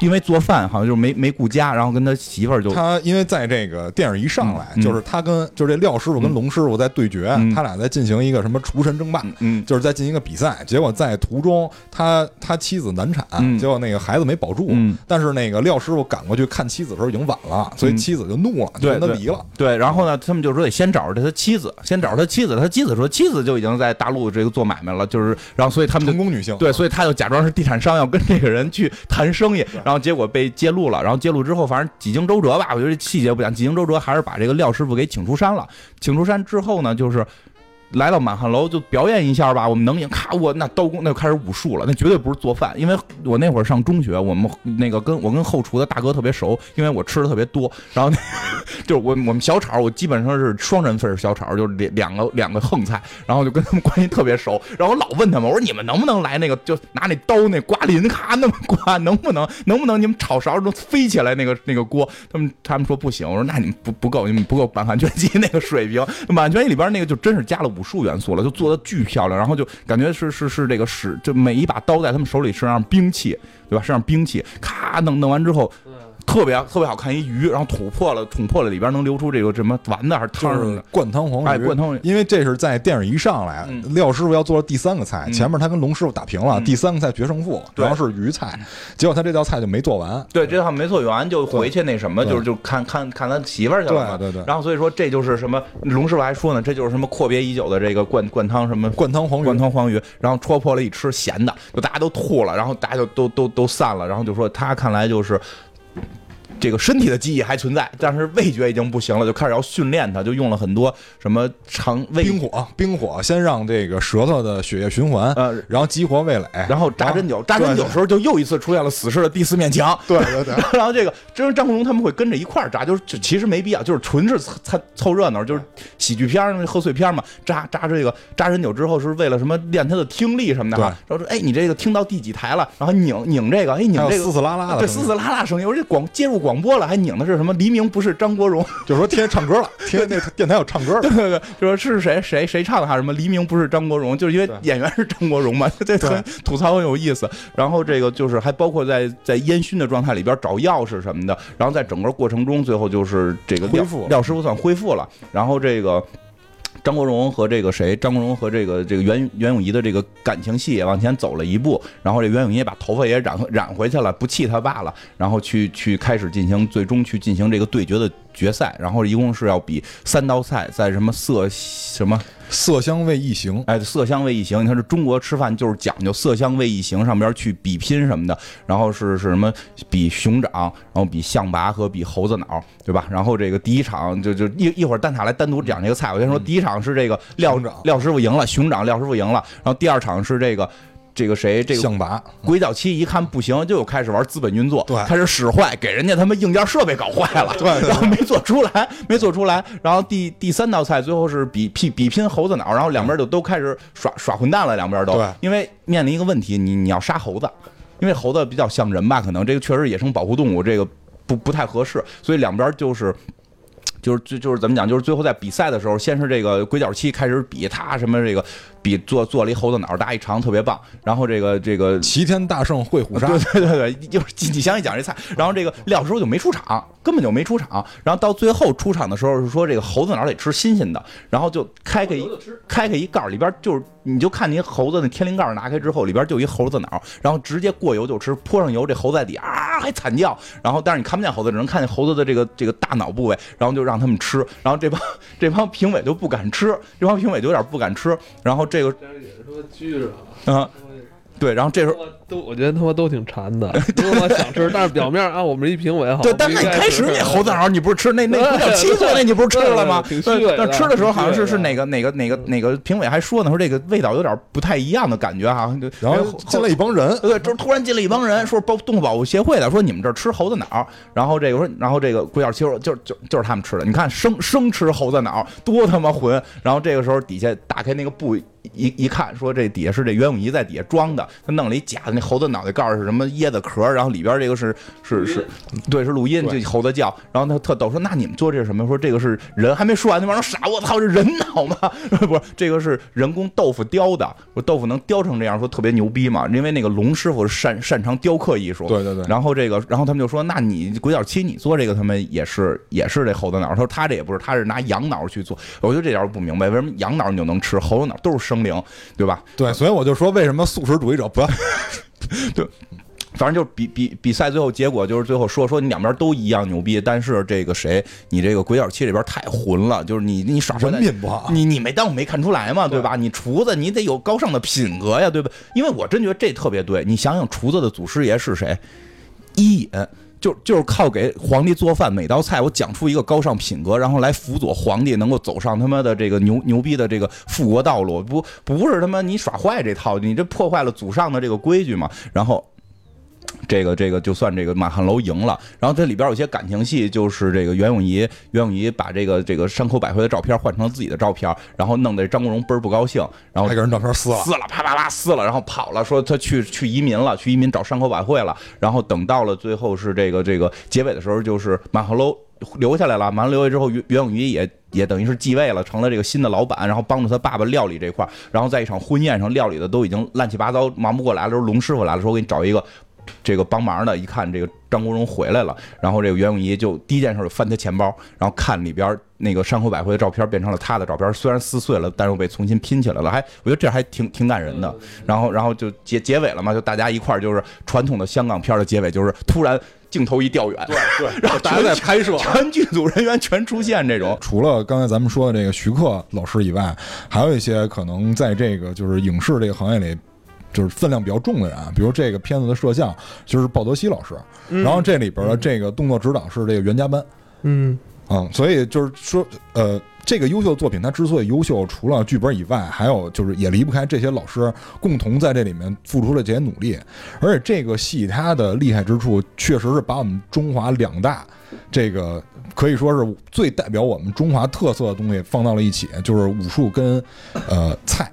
Speaker 4: 因为做饭好像就是没没顾家，然后跟他媳妇儿就
Speaker 2: 他因为在这个电影一上来，
Speaker 4: 嗯
Speaker 2: 就是他跟就是这廖师傅跟龙师傅在对决，
Speaker 4: 嗯
Speaker 2: 他俩在进行一个什么厨神争霸，
Speaker 4: 嗯
Speaker 2: 就是在进行一个比赛。结果在途中，他他妻子难产，
Speaker 4: 嗯
Speaker 2: 结果那个孩子没保住，
Speaker 4: 嗯
Speaker 2: 但是那个廖师傅赶过去看妻子的时候已经晚了，所以
Speaker 4: 嗯
Speaker 2: 妻子就怒了，就跟他离了。
Speaker 4: 对，然后呢，他们就说得先找着他妻子，先找着他妻子。他妻子说，妻子就已经在大陆这个做买卖了，就是，然后所以他们就
Speaker 2: 成功女性，
Speaker 4: 对，所以他就假装是地产商，要跟这个人去谈生意，然后然后结果被揭露了。然后揭露之后，反正几经周折吧，我觉得细节不讲。几经周折，还是把这个廖师傅给请出山了。请出山之后呢，就是。来到满汉楼就表演一下吧，我们能赢。咔，我那刀工那就开始武术了，那绝对不是做饭，因为我那会儿上中学，我们那个跟我跟后厨的大哥特别熟，因为我吃的特别多。然后那 就是我我们小炒，我基本上是双人份小炒，就两两个两个横菜，然后就跟他们关系特别熟。然后我老问他们，我说你们能不能来那个，就拿那刀那刮鳞，咔那么刮，能不能能不能你们炒勺都飞起来那个那个锅？他们他们说不行，我说那你们不不够，你们不够满汉全席那个水平。满汉全席里边那个就真是加了武术元素了，就做的巨漂亮，然后就感觉是是是这个使，就每一把刀在他们手里是上兵器，对吧？是上兵器，咔弄弄完之后。特特别特别好看一鱼，然后捅破了，捅破了里边能流出这个什么丸子还是汤什么的。
Speaker 2: 灌汤黄鱼，
Speaker 4: 哎灌汤鱼。
Speaker 2: 因为这是在电影一上来，
Speaker 4: 嗯。
Speaker 2: 廖师傅要做的第三个菜，
Speaker 4: 嗯
Speaker 2: 前面他跟龙师傅打平了，
Speaker 4: 嗯。
Speaker 2: 第三个菜决胜负，
Speaker 4: 对。
Speaker 2: 然后是鱼菜，结果他这道菜就没做完，
Speaker 4: 对，这道没做完就回去那什么，就是就看看看他媳妇儿去了。
Speaker 2: 对对对。
Speaker 4: 然后所以说这就是什么，龙师傅还说呢，这就是什么阔别已久的这个灌灌汤什么
Speaker 2: 灌汤黄鱼，
Speaker 4: 灌汤黄鱼，然后戳破了一吃咸的，就大家都吐了，然后大家就都都都散了，然后就说他看来就是。这个身体的记忆还存在，但是味觉已经不行了，就开始要训练他，就用了很多什么肠胃
Speaker 2: 冰火，冰火先让这个舌头的血液循环，
Speaker 4: 呃，
Speaker 2: 然后激活味蕾，
Speaker 4: 然后扎针灸，扎针灸时候就又一次出现了死士的第四面墙。
Speaker 2: 对对对，
Speaker 4: 然后这个，真是张国荣他们会跟着一块儿扎，就是其实没必要，就是纯是凑凑热闹，就是喜剧片儿贺岁片嘛。扎扎这个扎针灸之后是为了什么练他的听力什么的哈。然后说，哎，你这个听到第几台了？然后拧拧这个，哎，拧这个
Speaker 2: 还有嘶嘶啦啦的
Speaker 4: 对，
Speaker 2: 声音
Speaker 4: 嘶嘶啦啦声音，我这广接入广播了，还拧的是什么？黎明不是张国荣，
Speaker 2: 就是说天天唱歌了，天天那电台有唱歌的，
Speaker 4: 对对对，就说是谁谁谁唱的还是？什么黎明不是张国荣，就是因为演员是张国荣嘛，这
Speaker 2: 对
Speaker 4: 很吐槽很有意思。然后这个就是还包括在在烟熏的状态里边找钥匙什么的，然后在整个过程中，最后就是这个廖廖师傅算恢复了，然后这个。张国荣和这个谁？张国荣和这个这个袁袁咏仪的这个感情戏也往前走了一步，然后这袁咏仪也把头发也染染回去了，不气他爸了，然后去去开始进行最终去进行这个对决的决赛，然后一共是要比三道菜在什么色什么
Speaker 2: 色香味异形，
Speaker 4: 哎，色香味异形，你看这中国吃饭就是讲究色香味异形，上边去比拼什么的，然后是是什么比熊掌，然后比象拔和比猴子脑，对吧？然后这个第一场就就一一会儿蛋挞来单独讲这个菜，我先说第一场是这个廖廖师傅赢了，熊掌廖师傅赢了，然后第二场是这个。这个谁？这个
Speaker 2: 象拔，
Speaker 4: 鬼脚七一看不行，就开始玩资本运作，
Speaker 2: 对
Speaker 4: 开始使坏，给人家他妈硬件设备搞坏了，
Speaker 2: 对对
Speaker 4: 然后没做出来，没做出来，然后第第三道菜最后是比比比拼猴子脑，然后两边就都开始耍耍混蛋了，两边都
Speaker 2: 对，
Speaker 4: 因为面临一个问题，你你要杀猴子，因为猴子比较像人吧，可能这个确实野生保护动物，这个不不太合适，所以两边就是。就是就就是怎么讲，就是最后在比赛的时候，先是这个鬼脚七开始比他什么这个比做做了一猴子脑，大家一长特别棒，然后这个这个
Speaker 2: 齐天大圣会虎杀，
Speaker 4: 对对对对，就是你详细讲这菜，然后这个廖师傅就没出场，根本就没出场，然后到最后出场的时候是说这个猴子脑得吃新鲜的，然后就开开一开开一盖儿，里边就是你就看您猴子那天灵盖拿开之后，里边就一猴子脑，然后直接过油就吃，泼上油，这猴子在底下啊还惨叫，然后但是你看不见猴子，只能看见猴子的这个这个大脑部位，然后就让他们吃，然后这帮这帮评委就不敢吃，这帮评委就有点不敢吃，然后这个。嗯、对，然后这时候。
Speaker 1: 都我觉得他妈都挺馋的，都他妈想吃，但是表面啊，我们一评委好，
Speaker 4: 对，但是你开始那猴子脑你不是吃那那
Speaker 1: 对
Speaker 4: 不叫七做那你不是吃了吗？但吃的时候好像是是哪个哪个哪个哪个评委还说呢，说这个味道有点不太一样的感觉哈。
Speaker 2: 然后进来一帮人，
Speaker 4: 对，就是突然进来一帮人，说包动物保护协会的，说你们这吃猴子脑，然后这个说，然后这个鬼脚七说，就就就是他们吃的，你看生生吃猴子脑多他妈混。然后这个时候底下打开那个布一一看，说这底下是这袁咏仪在底下装的，他弄了一假的那猴子脑袋盖是什么椰子壳，然后里边这个是是是，对，是录音，这猴子叫。然后他特逗说，那你们做这是什么？说这个是人，还没说完，那帮人傻，我操，是人脑吗？不是，这个是人工豆腐雕的，说豆腐能雕成这样，说特别牛逼嘛，因为那个龙师傅擅擅长雕刻艺术。
Speaker 2: 对对对
Speaker 4: 然后这个，然后他们就说，那你鬼脚七你做这个，他们也是也是这猴子脑。他说他这也不是，他是拿羊脑去做。我觉得这点儿不明白，为什么羊脑你就能吃，猴子脑都是生灵，对吧？
Speaker 2: 对，所以我就说，为什么素食主义者不要 对？
Speaker 4: 反正就是比比比赛最后结果就是最后说说你两边都一样牛逼，但是这个谁你这个鬼脚七里边太混了，就是你你耍混
Speaker 2: 人品不好，
Speaker 4: 你你没当我没看出来嘛，对吧？你厨子你得有高尚的品格呀，对吧？因为我真觉得这特别对。你想想，厨子的祖师爷是谁？伊尹。就就是靠给皇帝做饭，每道菜我讲出一个高尚品格，然后来辅佐皇帝能够走上他妈的这个牛牛逼的这个复国道路，不不是他妈你耍坏这套，你这破坏了祖上的这个规矩嘛。然后这个这个就算这个马汉楼赢了，然后这里边有些感情戏，就是这个袁咏仪，袁咏仪把这个这个山口百惠的照片换成了自己的照片，然后弄得张国荣倍儿不高兴，然后
Speaker 2: 还给人照片撕了，
Speaker 4: 撕了，啪啪啪撕了，然后跑了，说他去去移民了，去移民找山口百惠了。然后等到了最后是这个这个结尾的时候，就是马汉楼留下来了。完了留下之后，袁袁咏仪也也等于是继位了，成了这个新的老板，然后帮助他爸爸料理这块儿。然后在一场婚宴上，料理的都已经乱七八糟，忙不过来了。时候龙师傅来了，说我给你找一个。这个帮忙的，一看这个张国荣回来了，然后这个袁咏仪就第一件事就翻他钱包，然后看里边那个山口百惠的照片变成了他的照片，虽然撕碎了，但是又被重新拼起来了，还我觉得这还挺挺感人的。然后然后就结结尾了嘛，就大家一块儿就是传统的香港片的结尾，就是突然镜头一调远，对对，然后
Speaker 1: 大家在拍摄，
Speaker 4: 全剧组人员全出现这种。
Speaker 2: 除了刚才咱们说的这个徐克老师以外，还有一些可能在这个就是影视这个行业里。就是分量比较重的人，比如这个片子的摄像就是鲍德西老师，然后这里边的这个动作指导是这个袁家班，
Speaker 1: 嗯
Speaker 2: 嗯，所以就是说，呃，这个优秀作品它之所以优秀，除了剧本以外，还有就是也离不开这些老师共同在这里面付出了这些努力。而且这个戏它的厉害之处，确实是把我们中华两大这个可以说是最代表我们中华特色的东西放到了一起，就是武术跟呃菜。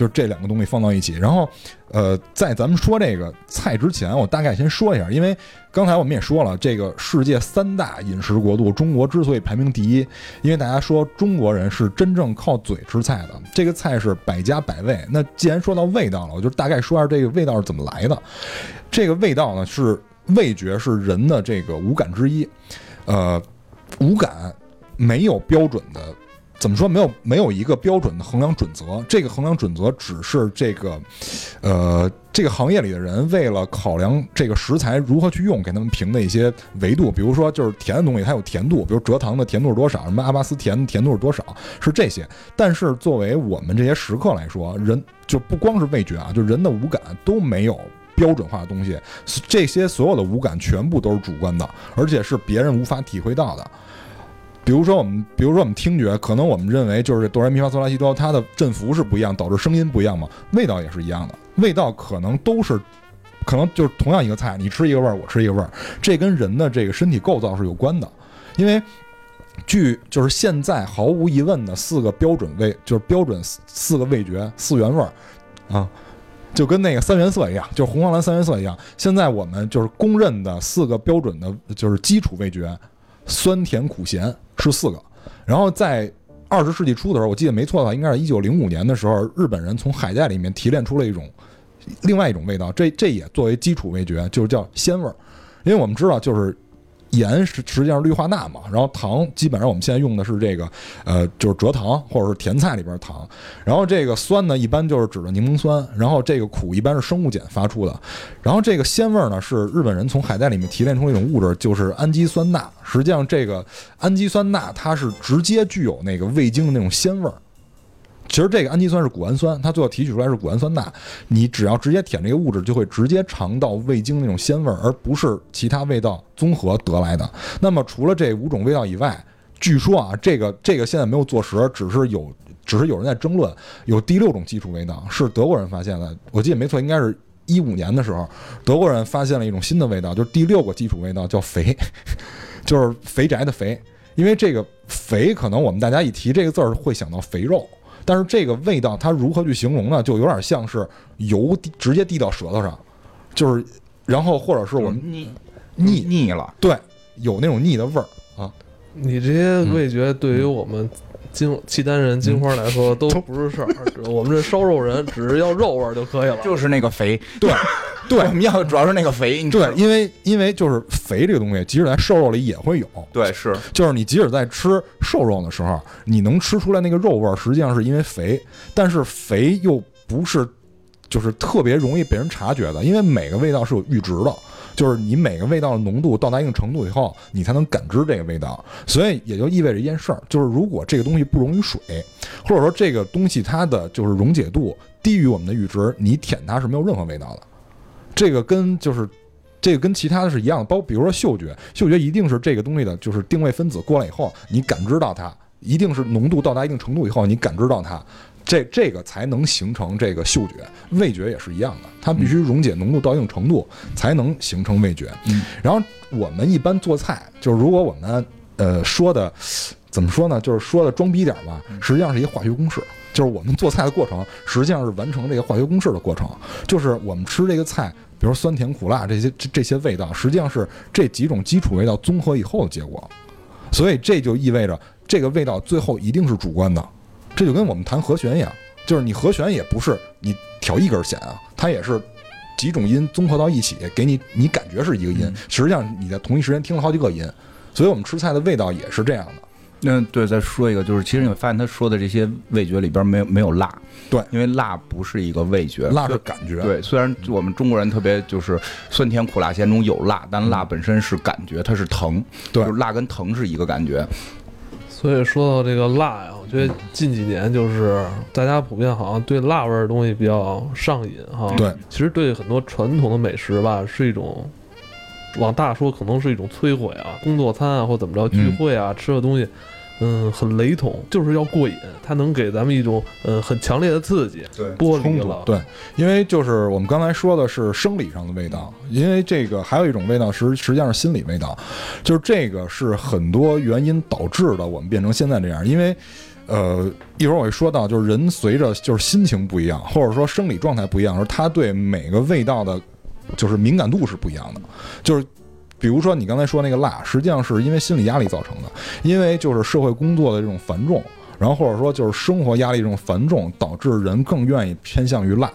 Speaker 2: 就是这两个东西放到一起，然后，呃，在咱们说这个菜之前，我大概先说一下，因为刚才我们也说了，这个世界三大饮食国度，中国之所以排名第一，因为大家说中国人是真正靠嘴吃菜的，这个菜是百家百味。那既然说到味道了，我就大概说一下这个味道是怎么来的。这个味道呢，是味觉是人的这个五感之一，呃，五感没有标准的。怎么说？没有没有一个标准的衡量准则。这个衡量准则只是这个，呃，这个行业里的人为了考量这个食材如何去用，给他们评的一些维度。比如说，就是甜的东西它有甜度，比如蔗糖的甜度是多少，什么阿巴斯甜甜度是多少，是这些。但是作为我们这些食客来说，人就不光是味觉啊，就人的五感都没有标准化的东西。这些所有的五感全部都是主观的，而且是别人无法体会到的。比如说我们，比如说我们听觉，可能我们认为就是哆来咪发嗦拉西哆，它的振幅是不一样，导致声音不一样嘛。味道也是一样的，味道可能都是，可能就是同样一个菜，你吃一个味儿，我吃一个味儿，这跟人的这个身体构造是有关的。因为据就是现在毫无疑问的四个标准味，就是标准四个味觉四原味儿啊，就跟那个三原色一样，就是红黄蓝三原色一样。现在我们就是公认的四个标准的，就是基础味觉，酸甜苦咸。是四个，然后在二十世纪初的时候，我记得没错的话，应该是一九零五年的时候，日本人从海带里面提炼出了一种另外一种味道，这这也作为基础味觉，就是叫鲜味儿，因为我们知道就是。盐实实际上氯化钠嘛，然后糖基本上我们现在用的是这个，呃，就是蔗糖或者是甜菜里边糖，然后这个酸呢一般就是指的柠檬酸，然后这个苦一般是生物碱发出的，然后这个鲜味呢是日本人从海带里面提炼出一种物质，就是氨基酸钠。实际上这个氨基酸钠它是直接具有那个味精的那种鲜味儿。其实这个氨基酸是谷氨酸，它最后提取出来是谷氨酸钠。你只要直接舔这个物质，就会直接尝到味精那种鲜味儿，而不是其他味道综合得来的。那么除了这五种味道以外，据说啊，这个这个现在没有坐实，只是有，只是有人在争论，有第六种基础味道是德国人发现的。我记得没错，应该是一五年的时候，德国人发现了一种新的味道，就是第六个基础味道叫肥，就是肥宅的肥。因为这个肥，可能我们大家一提这个字儿会想到肥肉。但是这个味道它如何去形容呢？就有点像是油直接滴到舌头上，就是，然后或者是我们
Speaker 4: 腻
Speaker 2: 腻
Speaker 4: 腻了，
Speaker 2: 对，有那种腻的味儿啊。
Speaker 1: 你这些味觉对于我们金契丹人金花来说都不是事儿，我们这烧肉人只是要肉味儿就可以了。
Speaker 4: 就是那个肥，
Speaker 2: 对。对，
Speaker 4: 我们要的主要是那个肥。
Speaker 2: 对，因为因为就是肥这个东西，即使在瘦肉里也会有。
Speaker 4: 对，是，
Speaker 2: 就是你即使在吃瘦肉的时候，你能吃出来那个肉味儿，实际上是因为肥。但是肥又不是，就是特别容易被人察觉的，因为每个味道是有阈值的，就是你每个味道的浓度到达一定程度以后，你才能感知这个味道。所以也就意味着一件事儿，就是如果这个东西不溶于水，或者说这个东西它的就是溶解度低于我们的阈值，你舔它是没有任何味道的。这个跟就是，这个跟其他的是一样的，包比如说嗅觉，嗅觉一定是这个东西的，就是定位分子过来以后，你感知到它，一定是浓度到达一定程度以后，你感知到它，这这个才能形成这个嗅觉。味觉也是一样的，它必须溶解浓度到一定程度才能形成味觉。然后我们一般做菜，就是如果我们呃说的怎么说呢，就是说的装逼点吧，实际上是一化学公式。就是我们做菜的过程，实际上是完成这个化学公式的过程。就是我们吃这个菜，比如酸甜苦辣这些这这些味道，实际上是这几种基础味道综合以后的结果。所以这就意味着这个味道最后一定是主观的。这就跟我们弹和弦一样，就是你和弦也不是你调一根弦啊，它也是几种音综合到一起，给你你感觉是一个音
Speaker 4: 嗯，
Speaker 2: 实际上你在同一时间听了好几个音，所以我们吃菜的味道也是这样的。
Speaker 4: 那，对，再说一个，就是其实你会发现他说的这些味觉里边没有没有辣，
Speaker 2: 对
Speaker 4: 因为辣不是一个味觉，
Speaker 2: 辣是感觉，
Speaker 4: 对，虽然我们中国人特别就是酸甜苦辣咸中有辣，但辣本身是感觉，它是疼，
Speaker 2: 对
Speaker 4: 就是辣跟疼是一个感觉。
Speaker 1: 所以说到这个辣呀，我觉得近几年就是大家普遍好像对辣味儿的东西比较上瘾哈。
Speaker 2: 对，
Speaker 1: 其实对很多传统的美食吧，是一种往大说可能是一种摧毁啊，工作餐啊或怎么着聚会啊、吃的东西。嗯，很雷同，就是要过瘾，它能给咱们一种嗯很强烈的刺激，
Speaker 4: 对
Speaker 1: 剥离了，，
Speaker 2: 冲突对，因为就是我们刚才说的是生理上的味道，因为这个还有一种味道实实际上是心理味道，就是这个是很多原因导致的，我们变成现在这样，因为。呃，一会儿我会说到，就是人随着就是心情不一样，或者说生理状态不一样的时候，他对每个味道的，就是敏感度是不一样的。就是比如说你刚才说那个辣，实际上是因为心理压力造成的，因为就是社会工作的这种繁重，然后或者说就是生活压力这种繁重，导致人更愿意偏向于辣，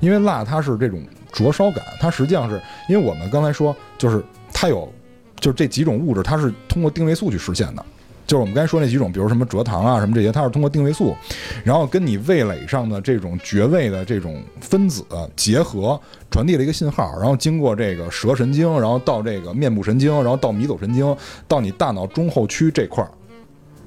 Speaker 2: 因为辣它是这种灼烧感，它实际上是因为我们刚才说，就是它有就是这几种物质，它是通过定位素去实现的。就是我们刚才说那几种，比如什么蔗糖啊什么这些，它是通过定位素，然后跟你味蕾上的这种绝味的这种分子结合，传递了一个信号，然后经过这个舌神经，然后到这个面部神经，然后到迷走神经，到你大脑中后区这块儿，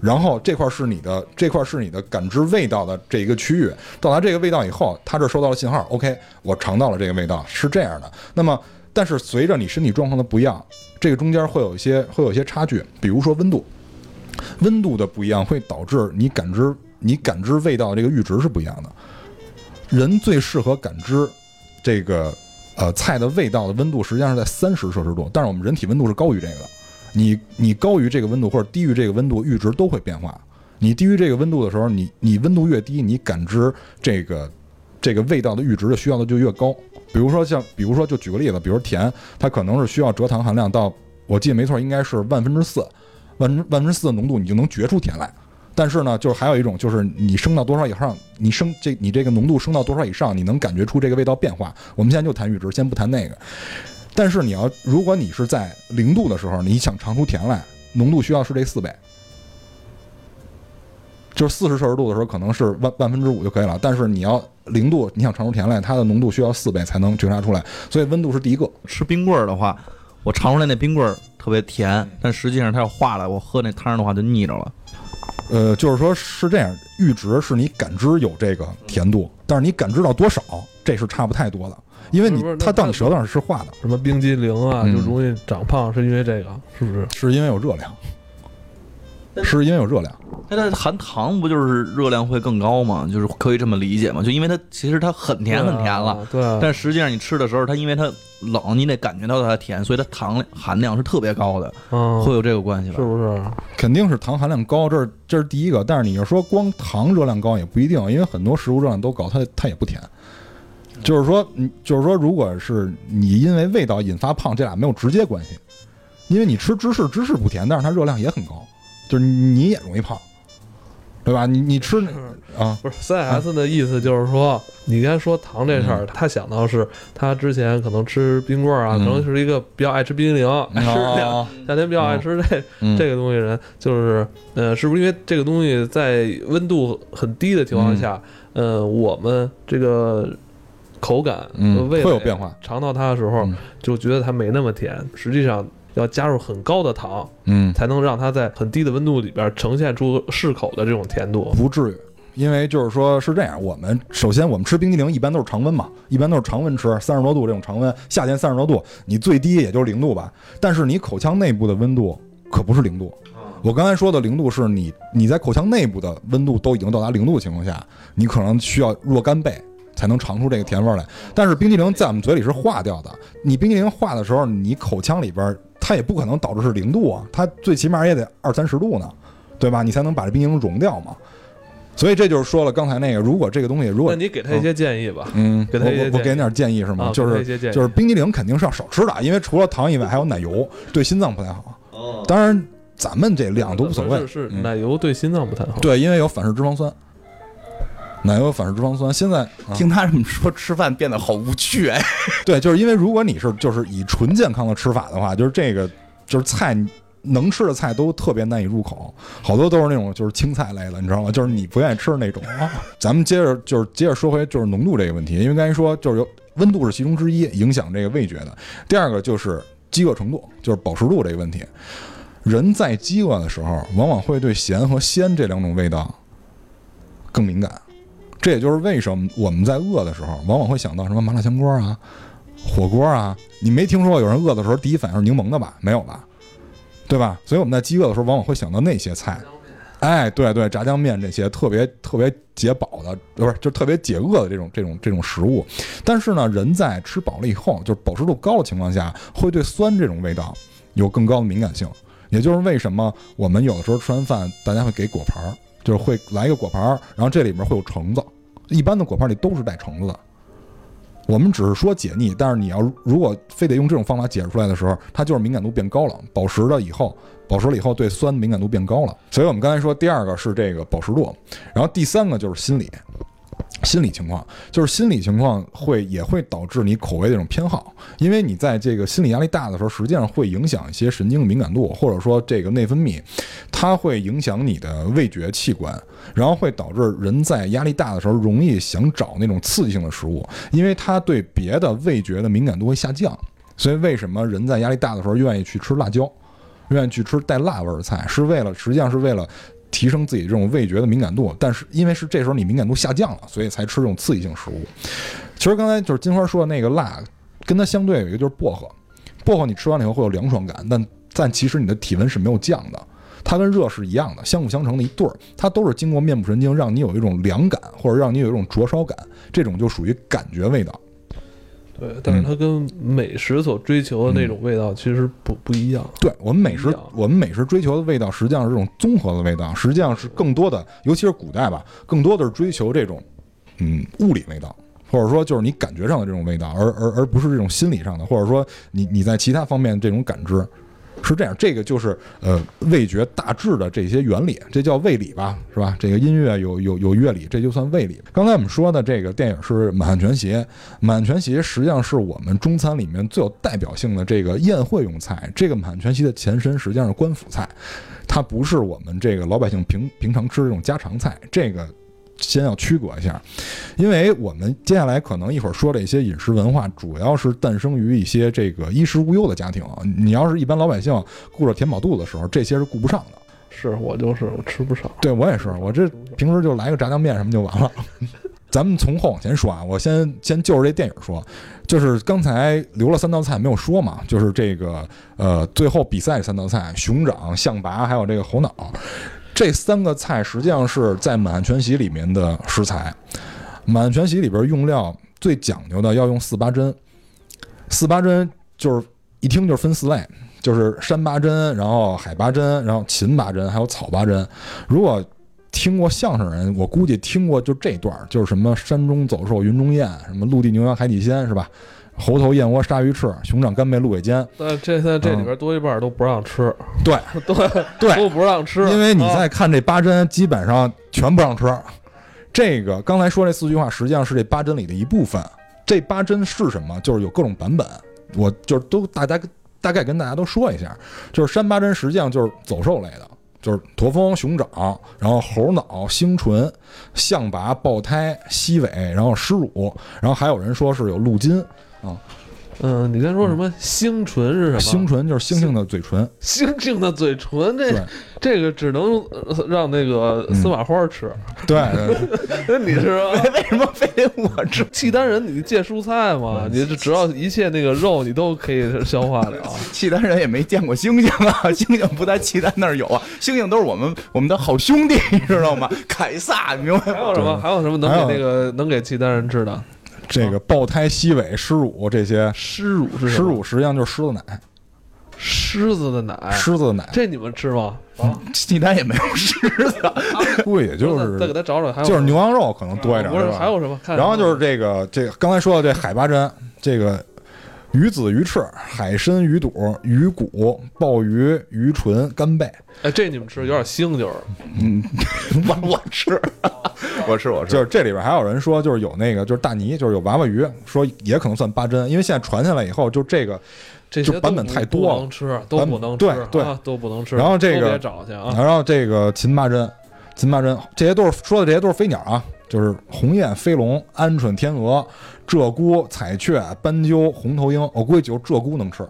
Speaker 2: 然后这块儿是你的这块儿是你的感知味道的这一个区域，到达这个味道以后，它这收到了信号，OK，我尝到了这个味道，是这样的。那么，但是随着你身体状况的不一样，这个中间会有一些会有一些差距，比如说温度。温度的不一样会导致你感知你感知味道这个阈值是不一样的。人最适合感知这个呃菜的味道的温度实际上是在三十摄氏度，但是我们人体温度是高于这个的。你你高于这个温度或者低于这个温度，阈值都会变化。你低于这个温度的时候，你你温度越低，你感知这个这个味道的阈值的需要的就越高。比如说像比如说就举个例子，比如甜，它可能是需要蔗糖含量到我记得没错应该是万分之四。万万分之四的浓度，你就能觉出甜来。但是呢，就是还有一种，就是你升到多少以上，你升这你这个浓度升到多少以上，你能感觉出这个味道变化。我们现在就谈阈值，先不谈那个。但是你要，如果你是在零度的时候，你想尝出甜来，浓度需要是这四倍。就是四十摄氏度的时候，可能是万万分之五就可以了。但是你要零度，你想尝出甜来，它的浓度需要四倍才能觉察出来。所以温度是第一个。
Speaker 3: 吃冰棍儿的话，我尝出来那冰棍儿特别甜，但实际上它要化了，我喝那汤的话就腻着了。
Speaker 2: 呃，就是说是这样，阈值是你感知有这个甜度，但是你感知到多少，这是差不太多的，因为你它到你舌头上是化的，
Speaker 1: 什么冰激凌啊，
Speaker 2: 嗯
Speaker 1: 就容易长胖，是因为这个，是不是？
Speaker 2: 是因为有热量，是因为有热量。
Speaker 3: 那它含糖不就是热量会更高吗？就是可以这么理解吗？就因为它其实它很甜很甜了，
Speaker 1: 对啊，对，
Speaker 3: 但实际上你吃的时候，它因为它冷，你得感觉到它甜，所以它糖含量是特别高的，
Speaker 1: 嗯，
Speaker 3: 会有这个关系吧？
Speaker 1: 是不是？
Speaker 2: 肯定是糖含量高，这是这是第一个。但是你要说光糖热量高也不一定，因为很多食物热量都高，它它也不甜。就是说，你就是说，如果是你因为味道引发胖，这俩没有直接关系。因为你吃芝士，芝士不甜，但是它热量也很高，就是你也容易胖，对吧？你你吃那啊，
Speaker 1: 不是 CS 的意思就是说，你刚才说糖这事
Speaker 2: 嗯
Speaker 1: 儿，他想到是他之前可能吃冰棍儿啊，
Speaker 2: 嗯
Speaker 1: 可能是一个比较爱吃冰激凌，吃两
Speaker 2: 哦
Speaker 1: 夏天比较爱吃这
Speaker 2: 嗯
Speaker 1: 这个东西人，就是呃，是不是因为这个东西在温度很低的情况下，呃，我们这个口感
Speaker 2: 嗯
Speaker 1: 味蕾
Speaker 2: 会有变化
Speaker 1: 尝到它的时候
Speaker 2: 嗯
Speaker 1: 就觉得它没那么甜，实际上要加入很高的糖，
Speaker 2: 嗯，
Speaker 1: 才能让它在很低的温度里边呈现出适口的这种甜度。
Speaker 2: 不至于，因为就是说是这样，我们首先我们吃冰激凌一般都是常温嘛，一般都是常温吃，三十多度这种常温，夏天三十多度，你最低也就是零度吧，但是你口腔内部的温度可不是零度。我刚才说的零度是你你在口腔内部的温度都已经到达零度的情况下，你可能需要若干倍才能尝出这个甜味儿来。但是冰激凌在我们嘴里是化掉的，你冰激凌化的时候，你口腔里边儿它也不可能导致是零度啊，它最起码也得二三十度呢，对吧？你才能把这冰激凌融掉嘛。所以这就是说了刚才那个，如果这个东西如果
Speaker 1: 那你给他一些建议吧，
Speaker 2: 嗯，
Speaker 1: 给他一些建议
Speaker 2: 我我我给你点建议是吗？
Speaker 1: 啊，
Speaker 2: 就是就是冰激凌肯定是要少吃的，因为除了糖以外还有奶油，对心脏不太好。
Speaker 3: 哦，
Speaker 2: 当然咱们这量都无所谓
Speaker 1: 奶油对心脏不太好。
Speaker 2: 对，因为有反式脂肪酸。奶油反式脂肪酸。现在、啊、
Speaker 4: 听他这么说，吃饭变得好无趣哎。
Speaker 2: 对，就是因为如果你是就是以纯健康的吃法的话，就是这个就是菜能吃的菜都特别难以入口，好多都是那种就是青菜类的，你知道吗？就是你不愿意吃的那种。咱们接着就是接着说回就是浓度这个问题，因为刚才说就是有温度是其中之一影响这个味觉的，第二个就是饥饿程度，就是饱食度这个问题。人在饥饿的时候，往往会对咸和鲜这两种味道更敏感。这也就是为什么我们在饿的时候，往往会想到什么麻辣香锅啊、火锅啊。你没听说过有人饿的时候第一反应是柠檬的吧？没有吧？对吧？所以我们在饥饿的时候，往往会想到那些菜。哎，对对，炸酱面这些特别特别解饱的，不是就特别解饿的这种这种这种食物。但是呢，人在吃饱了以后，就是饱食度高的情况下，会对酸这种味道有更高的敏感性。也就是为什么我们有的时候吃完饭，大家会给果盘儿，就是会来一个果盘，然后这里面会有橙子，一般的果盘里都是带橙子的。我们只是说解腻，但是你要如果非得用这种方法解释出来的时候，它就是敏感度变高了，饱食了以后，饱食了以后对酸敏感度变高了。所以我们刚才说第二个是这个饱食度，然后第三个就是心理。心理情况就是心理情况会也会导致你口味的这种偏好，因为你在这个心理压力大的时候，实际上会影响一些神经的敏感度，或者说这个内分泌，它会影响你的味觉器官，然后会导致人在压力大的时候容易想找那种刺激性的食物，因为它对别的味觉的敏感度会下降。所以为什么人在压力大的时候愿意去吃辣椒，愿意去吃带辣味儿的菜，是为了实际上是为了。提升自己这种味觉的敏感度，但是因为是这时候你敏感度下降了，所以才吃这种刺激性食物。其实刚才就是金花说的那个辣，跟它相对有一个就是薄荷，薄荷你吃完了以后会有凉爽感，但但其实你的体温是没有降的，它跟热是一样的，相辅相成的一对儿，它都是经过面部神经让你有一种凉感或者让你有一种灼烧感，这种就属于感觉味道。
Speaker 1: 对，但是它跟美食所追求的那种味道其实不不一样。
Speaker 2: 对我们美食我们美食追求的味道实际上是这种综合的味道，实际上是更多的，尤其是古代吧，更多的是追求这种嗯物理味道，或者说就是你感觉上的这种味道，而而而不是这种心理上的，或者说你你在其他方面这种感知。是这样，这个就是呃味觉大致的这些原理，这叫味理吧，是吧？这个音乐有有有乐理，这就算味理。刚才我们说的这个电影是《满汉全席》，《满汉全席》实际上是我们中餐里面最有代表性的这个宴会用菜。这个满汉全席的前身实际上是官府菜，它不是我们这个老百姓平平常吃这种家常菜。这个先要区隔一下，因为我们接下来可能一会儿说的一些饮食文化，主要是诞生于一些这个衣食无忧的家庭。你要是一般老百姓顾着填饱肚子的时候，这些是顾不上的。
Speaker 1: 是我就是我吃不上。
Speaker 2: 对我也是，我这平时就来个炸酱面什么就完了。咱们从后往前说啊，我先先就着这电影说，就是刚才留了三道菜没有说嘛，就是这个呃最后比赛三道菜熊掌、象拔还有这个猴脑，这三个菜实际上是在满汉全席里面的食材。满汉全席里边用料最讲究的要用四八针，四八针就是一听就是分四类，就是山八针，然后海八针，然后秦八针，还有草八针。如果听过相声人，我估计听过就这段，就是什么山中走兽云中雁，什么陆地牛羊海底鲜，是吧？猴头燕窝鲨鱼翅，熊掌干贝鹿尾尖。
Speaker 1: 但这在这里边多一半都不让吃，
Speaker 2: 对
Speaker 1: 对
Speaker 2: 对，
Speaker 1: 都不让吃，
Speaker 2: 因为你
Speaker 1: 啊
Speaker 2: 再看这八珍，基本上全不让吃。这个刚才说这四句话，实际上是这八珍里的一部分。这八珍是什么？就是有各种版本，我就是都大家大概跟大家都说一下。就是山八珍实际上就是走兽类的，就是驼峰、熊掌，然后猴脑、星唇、象拔、豹胎、西尾，然后狮乳，然后还有人说是有鹿筋。
Speaker 1: 嗯，你刚说什么星唇是什么？
Speaker 2: 星唇就是猩猩的嘴唇，
Speaker 1: 星星的嘴唇，这这个只能呃让那个司马花吃。
Speaker 2: 对 对对
Speaker 1: 你是吧
Speaker 4: 为什么非得我吃？
Speaker 1: 契丹人，你借蔬菜嘛？你这只要一切那个肉，你都可以消化了。
Speaker 4: 契丹人也没见过猩猩啊，猩猩不在契丹那儿有啊，猩猩都是我们我们的好兄弟，你知道吗？凯撒，你明白吗？
Speaker 1: 还有什么？还有什么能给那个能给契丹人吃的？
Speaker 2: 这个爆胎、西尾、狮乳这些。
Speaker 1: 狮乳是什
Speaker 2: 狮
Speaker 1: 么？
Speaker 2: 乳实际上就是狮子奶，
Speaker 1: 狮子的奶，
Speaker 2: 狮子的奶，
Speaker 1: 这你们吃吗？啊，
Speaker 4: 济南也没有狮子，
Speaker 2: 估计也就是
Speaker 1: 再给他找找，还有
Speaker 2: 就是牛羊肉可能多一点，
Speaker 1: 不是
Speaker 2: 吧
Speaker 1: 还有什么？
Speaker 2: 然后就是这个这个刚才说的这海八针，这个鱼子、鱼翅、海参、鱼肚、鱼骨、鲍鱼、鱼唇、干贝，
Speaker 1: 哎，这你们吃有点腥劲儿。
Speaker 4: 嗯，我 我吃，我吃我吃，
Speaker 2: 就是这里边还有人说，就是有那个就是大泥，就是有娃娃鱼，说也可能算八珍，因为现在传下来以后，就这个，
Speaker 1: 这些
Speaker 2: 就版本太多了不
Speaker 1: 能吃，都不能吃，
Speaker 2: 对对
Speaker 1: 啊，都不能吃。
Speaker 2: 然后这个
Speaker 1: 别找去啊，
Speaker 2: 然后这个秦八珍，秦八珍这些都是说的这些都是飞鸟啊，就是鸿雁、飞龙、鹌鹑、天鹅、鹧鸪、彩雀、斑鸠、红头鹰，我估计只有鹧鸪能吃。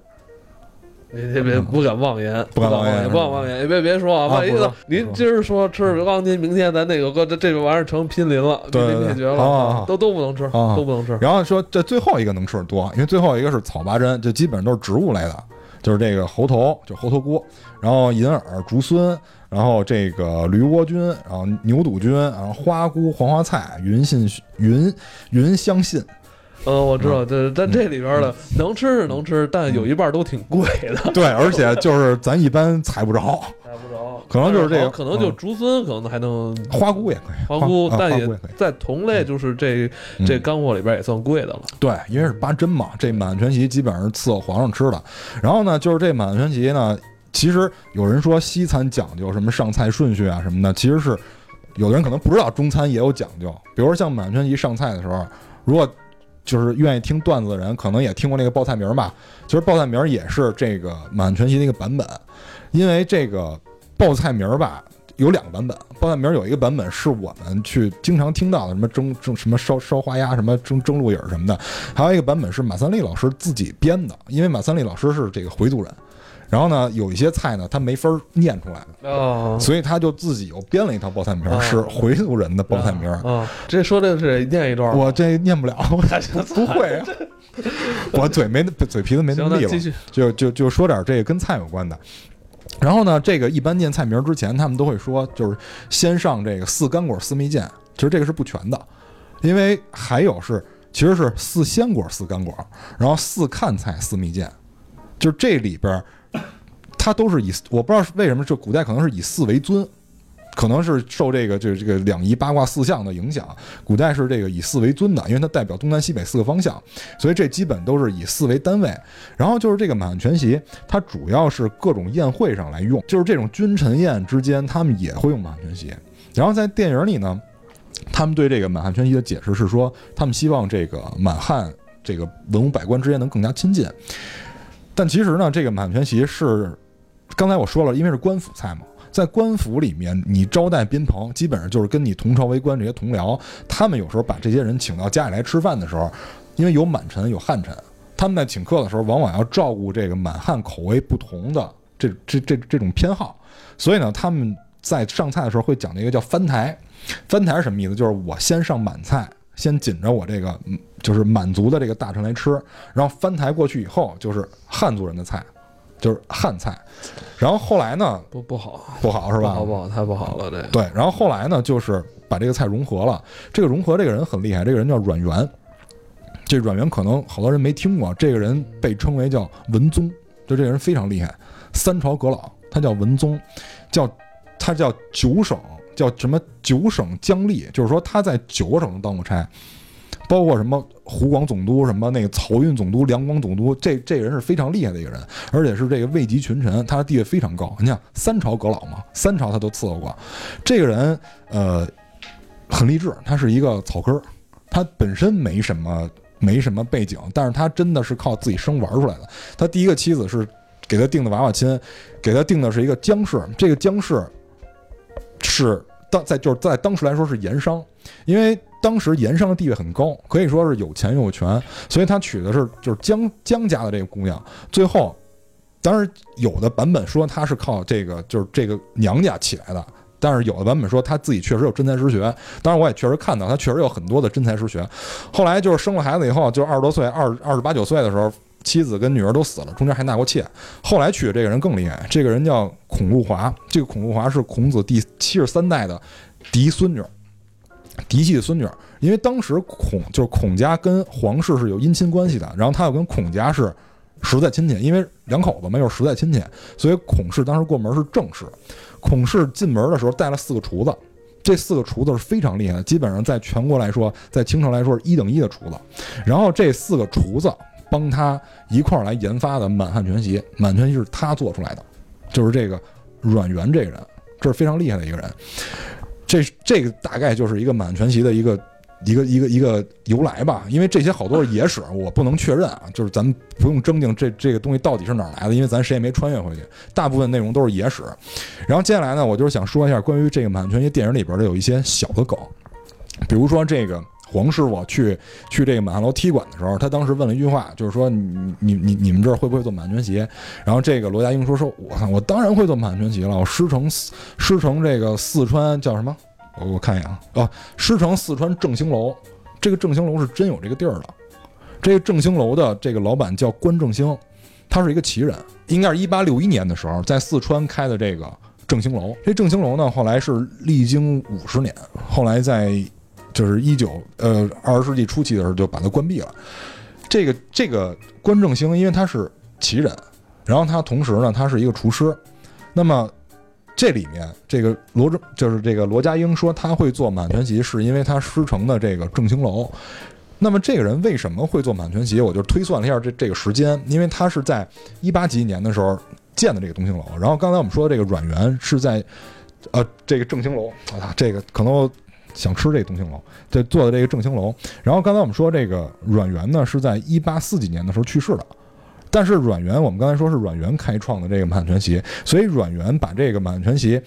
Speaker 1: 别别别不敢妄言，
Speaker 2: 不敢妄言
Speaker 1: 言，不敢妄言，别别说啊，万一呢？您今儿说吃了钢筋，明天咱那个哥这这个玩意儿成濒临了，濒临灭绝了都都不能吃，都不能吃。
Speaker 2: 然后说这最后一个能吃的多，因为最后一个是草拔针，就基本上都是植物类的，就是这个猴头，就猴头菇，然后银耳、竹荪，然后这个驴窝菌，然后牛肚菌，然后花菇、黄花菜、云信云云香信，
Speaker 1: 嗯，我知道，这但这里边的能吃是能吃，但有一半都挺贵的，
Speaker 2: 对，而且就是咱一般采不着，
Speaker 1: 采不着。
Speaker 2: 可能就是这个
Speaker 1: 可能就竹荪，可能还能
Speaker 2: 花菇也可以，
Speaker 1: 花菇，
Speaker 2: 啊
Speaker 1: 但也。在同类，就是这
Speaker 2: 嗯
Speaker 1: 这干货里边也算贵的了。
Speaker 2: 对，因为是八珍嘛，这满汉全席基本上是伺候皇上吃的。然后呢，就是这满汉全席呢，其实有人说西餐讲究什么上菜顺序啊什么的，其实是有的人可能不知道中餐也有讲究。比如说像满汉全席上菜的时候，如果就是愿意听段子的人，可能也听过那个报菜名儿吧。其实报菜名也是这个满汉全席的一个版本，因为这个报菜名吧。有两个版本，报菜名有一个版本是我们去经常听到的，什么蒸蒸什么烧烧花鸭，什么蒸蒸鹿尾儿什么的，还有一个版本是马三立老师自己编的，因为马三立老师是这个回族人，然后呢有一些菜呢他没法儿念出来，
Speaker 1: 哦，
Speaker 2: 所以他就自己又编了一套报菜名是回族人的报菜名
Speaker 1: 这说的是念一段吗，
Speaker 2: 我这念不了，我 不会啊，我嘴没嘴皮子没那
Speaker 1: 行，
Speaker 2: 么利落，
Speaker 1: 那继续。
Speaker 2: 就就就说点这个跟菜有关的。然后呢，这个一般念菜名之前，他们都会说，就是先上这个四干果四蜜饯，其实这个是不全的，因为还有是其实是四鲜果四干果，然后四看菜四蜜饯，就是这里边儿它都是以我不知道是为什么，这古代可能是以四为尊。可能是受这个就是这个两仪八卦四象的影响，古代是这个以四为尊的，因为它代表东南西北四个方向，所以这基本都是以四为单位。然后就是这个满汉全席，它主要是各种宴会上来用，就是这种君臣宴之间，他们也会用满汉全席。然后在电影里呢，他们对这个满汉全席的解释是说，他们希望这个满汉这个文武百官之间能更加亲近。但其实呢，这个满汉全席是刚才我说了，因为是官府菜嘛。在官府里面，你招待宾朋，基本上就是跟你同朝为官这些同僚，他们有时候把这些人请到家里来吃饭的时候，因为有满臣有汉臣，他们在请客的时候，往往要照顾这个满汉口味不同的这这这这种偏好，所以呢，他们在上菜的时候会讲究一个叫翻台。翻台是什么意思？就是我先上满菜，先紧着我这个就是满族的这个大臣来吃，然后翻台过去以后就是汉族人的菜，就是汉菜。然后后来呢，
Speaker 1: 不不好，
Speaker 2: 不好是吧？
Speaker 1: 不好不好，太不好了，这
Speaker 2: 对，然后后来呢，就是把这个菜融合了。这个融合这个人很厉害，这个人叫阮元。这阮元可能好多人没听过，这个人被称为叫文宗，就这个人非常厉害，三朝阁老，他叫文宗，叫他叫九省，叫什么九省将吏，就是说他在九个省当过差，包括什么湖广总督、什么那个漕运总督、两广总督，这这人是非常厉害的一个人，而且是这个位极群臣，他的地位非常高。你想三朝阁老嘛，三朝他都伺候过，这个人呃很励志，他是一个草根，他本身没什么没什么背景，但是他真的是靠自己生玩出来的。他第一个妻子是给他定的娃娃亲，给他定的是一个姜氏，这个姜氏是当在就是在当时来说是盐商，因为当时盐商的地位很高，可以说是有钱又有权，所以他娶的是就是姜姜家的这个姑娘。最后，当然有的版本说他是靠这个就是这个娘家起来的。但是有的版本说他自己确实有真才实学，当然我也确实看到他确实有很多的真才实学。后来就是生了孩子以后，就二十多岁，二二十八九岁的时候，妻子跟女儿都死了，中间还纳过妾。后来娶的这个人更厉害，这个人叫孔路华，这个孔路华是孔子第七十三代的嫡孙女，嫡系的孙女。因为当时孔就是孔家跟皇室是有姻亲关系的，然后他又跟孔家是实在亲戚，因为两口子嘛又是实在亲戚，所以孔氏当时过门是正室。孔氏进门的时候带了四个厨子，这四个厨子是非常厉害的，基本上在全国来说，在清朝来说是一等一的厨子。然后这四个厨子帮他一块儿来研发的满汉全席，满汉全席是他做出来的，就是这个阮元这个人，这是非常厉害的一个人。这这个大概就是一个满汉全席的一个一个一个一个由来吧，因为这些好多是野史，我不能确认啊，就是咱们不用争定这这个东西到底是哪儿来的，因为咱谁也没穿越回去，大部分内容都是野史。然后接下来呢，我就是想说一下关于这个满汉全席电影里边的有一些小的梗，比如说这个。黄师傅去去这个满汉楼踢馆的时候，他当时问了一句话，就是说你你你你们这儿会不会做满汉全席？然后这个罗家英说说，我我当然会做满汉全席了，我师承师承这个四川叫什么？我我看一眼啊，哦，师承四川正兴楼，这个正兴楼是真有这个地儿的。这个正兴楼的这个老板叫关正兴，他是一个奇人，应该是一八六一年的时候在四川开的这个正兴楼。这正兴楼呢，后来是历经五十年，后来在。就是一九呃二十世纪初期的时候就把它关闭了。这个这个关正兴，因为他是旗人，然后他同时呢他是一个厨师。那么这里面这个罗正就是这个罗家英说他会做满全席，是因为他师承的这个正兴楼。那么这个人为什么会做满全席？我就推算了一下这这个时间，因为他是在一八几年的时候建的这个东兴楼。然后刚才我们说的这个阮元是在呃这个正兴楼啊，这个可能。想吃这个东兴楼，这做的这个正兴楼。然后刚才我们说这个阮元呢，是在一八四几年的时候去世的。但是阮元，我们刚才说是阮元开创的这个满汉全席，所以阮元把这个满汉全席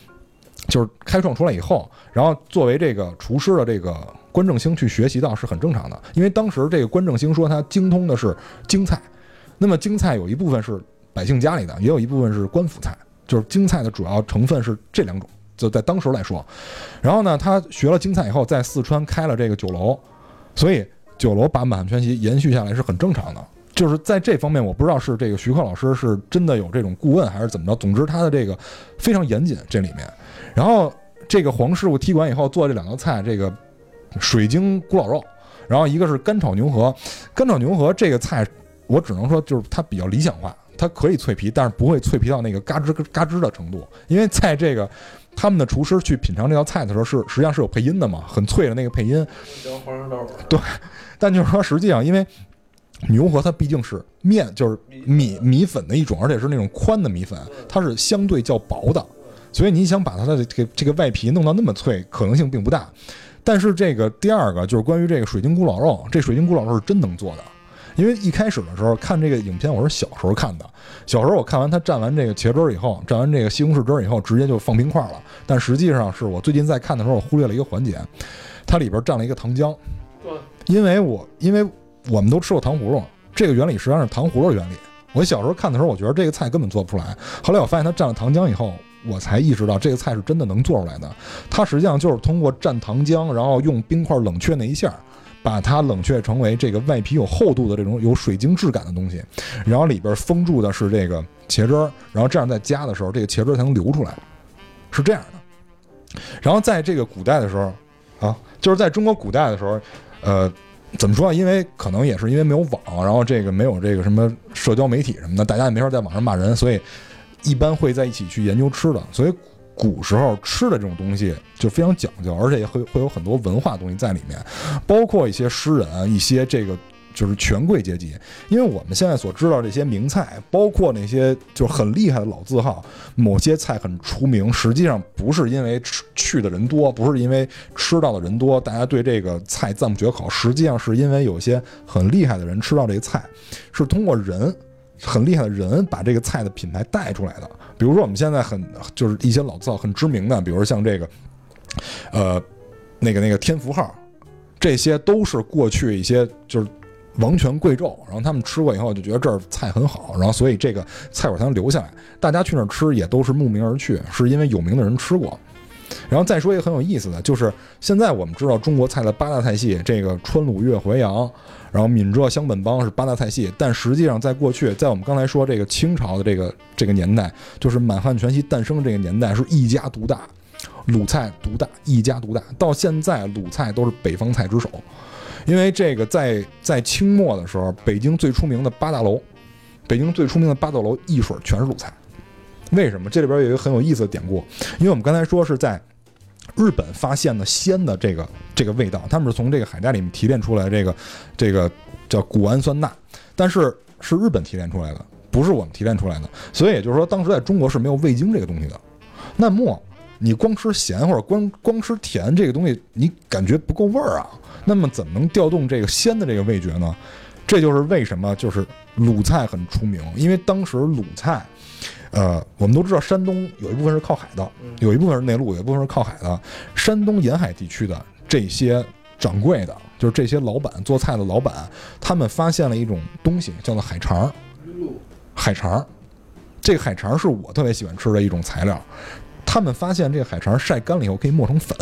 Speaker 2: 就是开创出来以后，然后作为这个厨师的这个关正兴去学习到是很正常的。因为当时这个关正兴说他精通的是京菜，那么京菜有一部分是百姓家里的，也有一部分是官府菜，就是京菜的主要成分是这两种。就在当时来说，然后呢，他学了京菜以后，在四川开了这个酒楼，所以酒楼把满汉全席延续下来是很正常的。就是在这方面，我不知道是这个徐克老师是真的有这种顾问，还是怎么着。总之，他的这个非常严谨这里面。然后这个黄师傅踢馆以后做这两道菜，这个水晶咕老肉，然后一个是干炒牛河。干炒牛河这个菜，我只能说就是它比较理想化，它可以脆皮，但是不会脆皮到那个嘎吱嘎吱的程度，因为在这个。他们的厨师去品尝这道菜的时候，是实际上是有配音的嘛，很脆的那个配音。对，但就是说，实际上因为牛河它毕竟是面，就是米米粉的一种，而且是那种宽的米粉，它是相对较薄的，所以你想把它的这个这个外皮弄到那么脆，可能性并不大。但是这个第二个就是关于这个水晶咕老肉，这水晶咕老肉是真能做的。因为一开始的时候看这个影片，我是小时候看的。小时候我看完他蘸完这个茄汁儿以后，蘸完这个西红柿汁儿以后，直接就放冰块了。但实际上是我最近在看的时候，我忽略了一个环节，它里边蘸了一个糖浆。
Speaker 1: 对，
Speaker 2: 因为我因为我们都吃过糖葫芦，这个原理实际上是糖葫芦原理。我小时候看的时候，我觉得这个菜根本做不出来。后来我发现它蘸了糖浆以后，我才意识到这个菜是真的能做出来的。它实际上就是通过蘸糖浆，然后用冰块冷却那一下。把它冷却成为这个外皮有厚度的这种有水晶质感的东西，然后里边封住的是这个茄汁儿，然后这样在加的时候，这个茄汁儿才能流出来，是这样的。然后在这个古代的时候，啊，就是在中国古代的时候，呃，怎么说因为可能也是因为没有网，然后这个没有这个什么社交媒体什么的，大家也没法在网上骂人，所以一般会在一起去研究吃的，所以。古时候吃的这种东西就非常讲究，而且也会会有很多文化东西在里面，包括一些诗人、一些这个就是权贵阶级。因为我们现在所知道这些名菜，包括那些就是很厉害的老字号，某些菜很出名，实际上不是因为吃去的人多，不是因为吃到的人多，大家对这个菜赞不绝口，实际上是因为有些很厉害的人吃到这个菜，是通过人很厉害的人把这个菜的品牌带出来的。比如说，我们现在很就是一些老字号很知名的，比如像这个，呃，那个那个天福号，这些都是过去一些就是王权贵胄，然后他们吃过以后就觉得这儿菜很好，然后所以这个菜馆才能留下来。大家去那儿吃也都是慕名而去，是因为有名的人吃过。然后再说一个很有意思的，就是现在我们知道中国菜的八大菜系，这个川鲁粤淮扬。然后闽浙湘本帮是八大菜系，但实际上在过去，在我们刚才说这个清朝的这个这个年代，就是满汉全席诞生这个年代，是一家独大，鲁菜独大，一家独大。到现在，鲁菜都是北方菜之首，因为这个在在清末的时候，北京最出名的八大楼，北京最出名的八大楼一水全是鲁菜。为什么？这里边有一个很有意思的典故，因为我们刚才说是在。日本发现的鲜的这个这个味道，他们是从这个海带里面提炼出来这个这个叫谷氨酸钠。但是是日本提炼出来的，不是我们提炼出来的。所以也就是说，当时在中国是没有味精这个东西的。那么你光吃咸或者光光吃甜这个东西，你感觉不够味儿啊。那么怎么能调动这个鲜的这个味觉呢？这就是为什么就是鲁菜很出名，因为当时鲁菜，呃，我们都知道山东有一部分是靠海的，有一部分是内陆，有一部分是靠海的。山东沿海地区的这些掌柜的，就是这些老板做菜的老板，他们发现了一种东西，叫做海肠儿。海肠儿，这个海肠儿是我特别喜欢吃的一种材料。他们发现这个海肠儿晒干了以后可以磨成粉，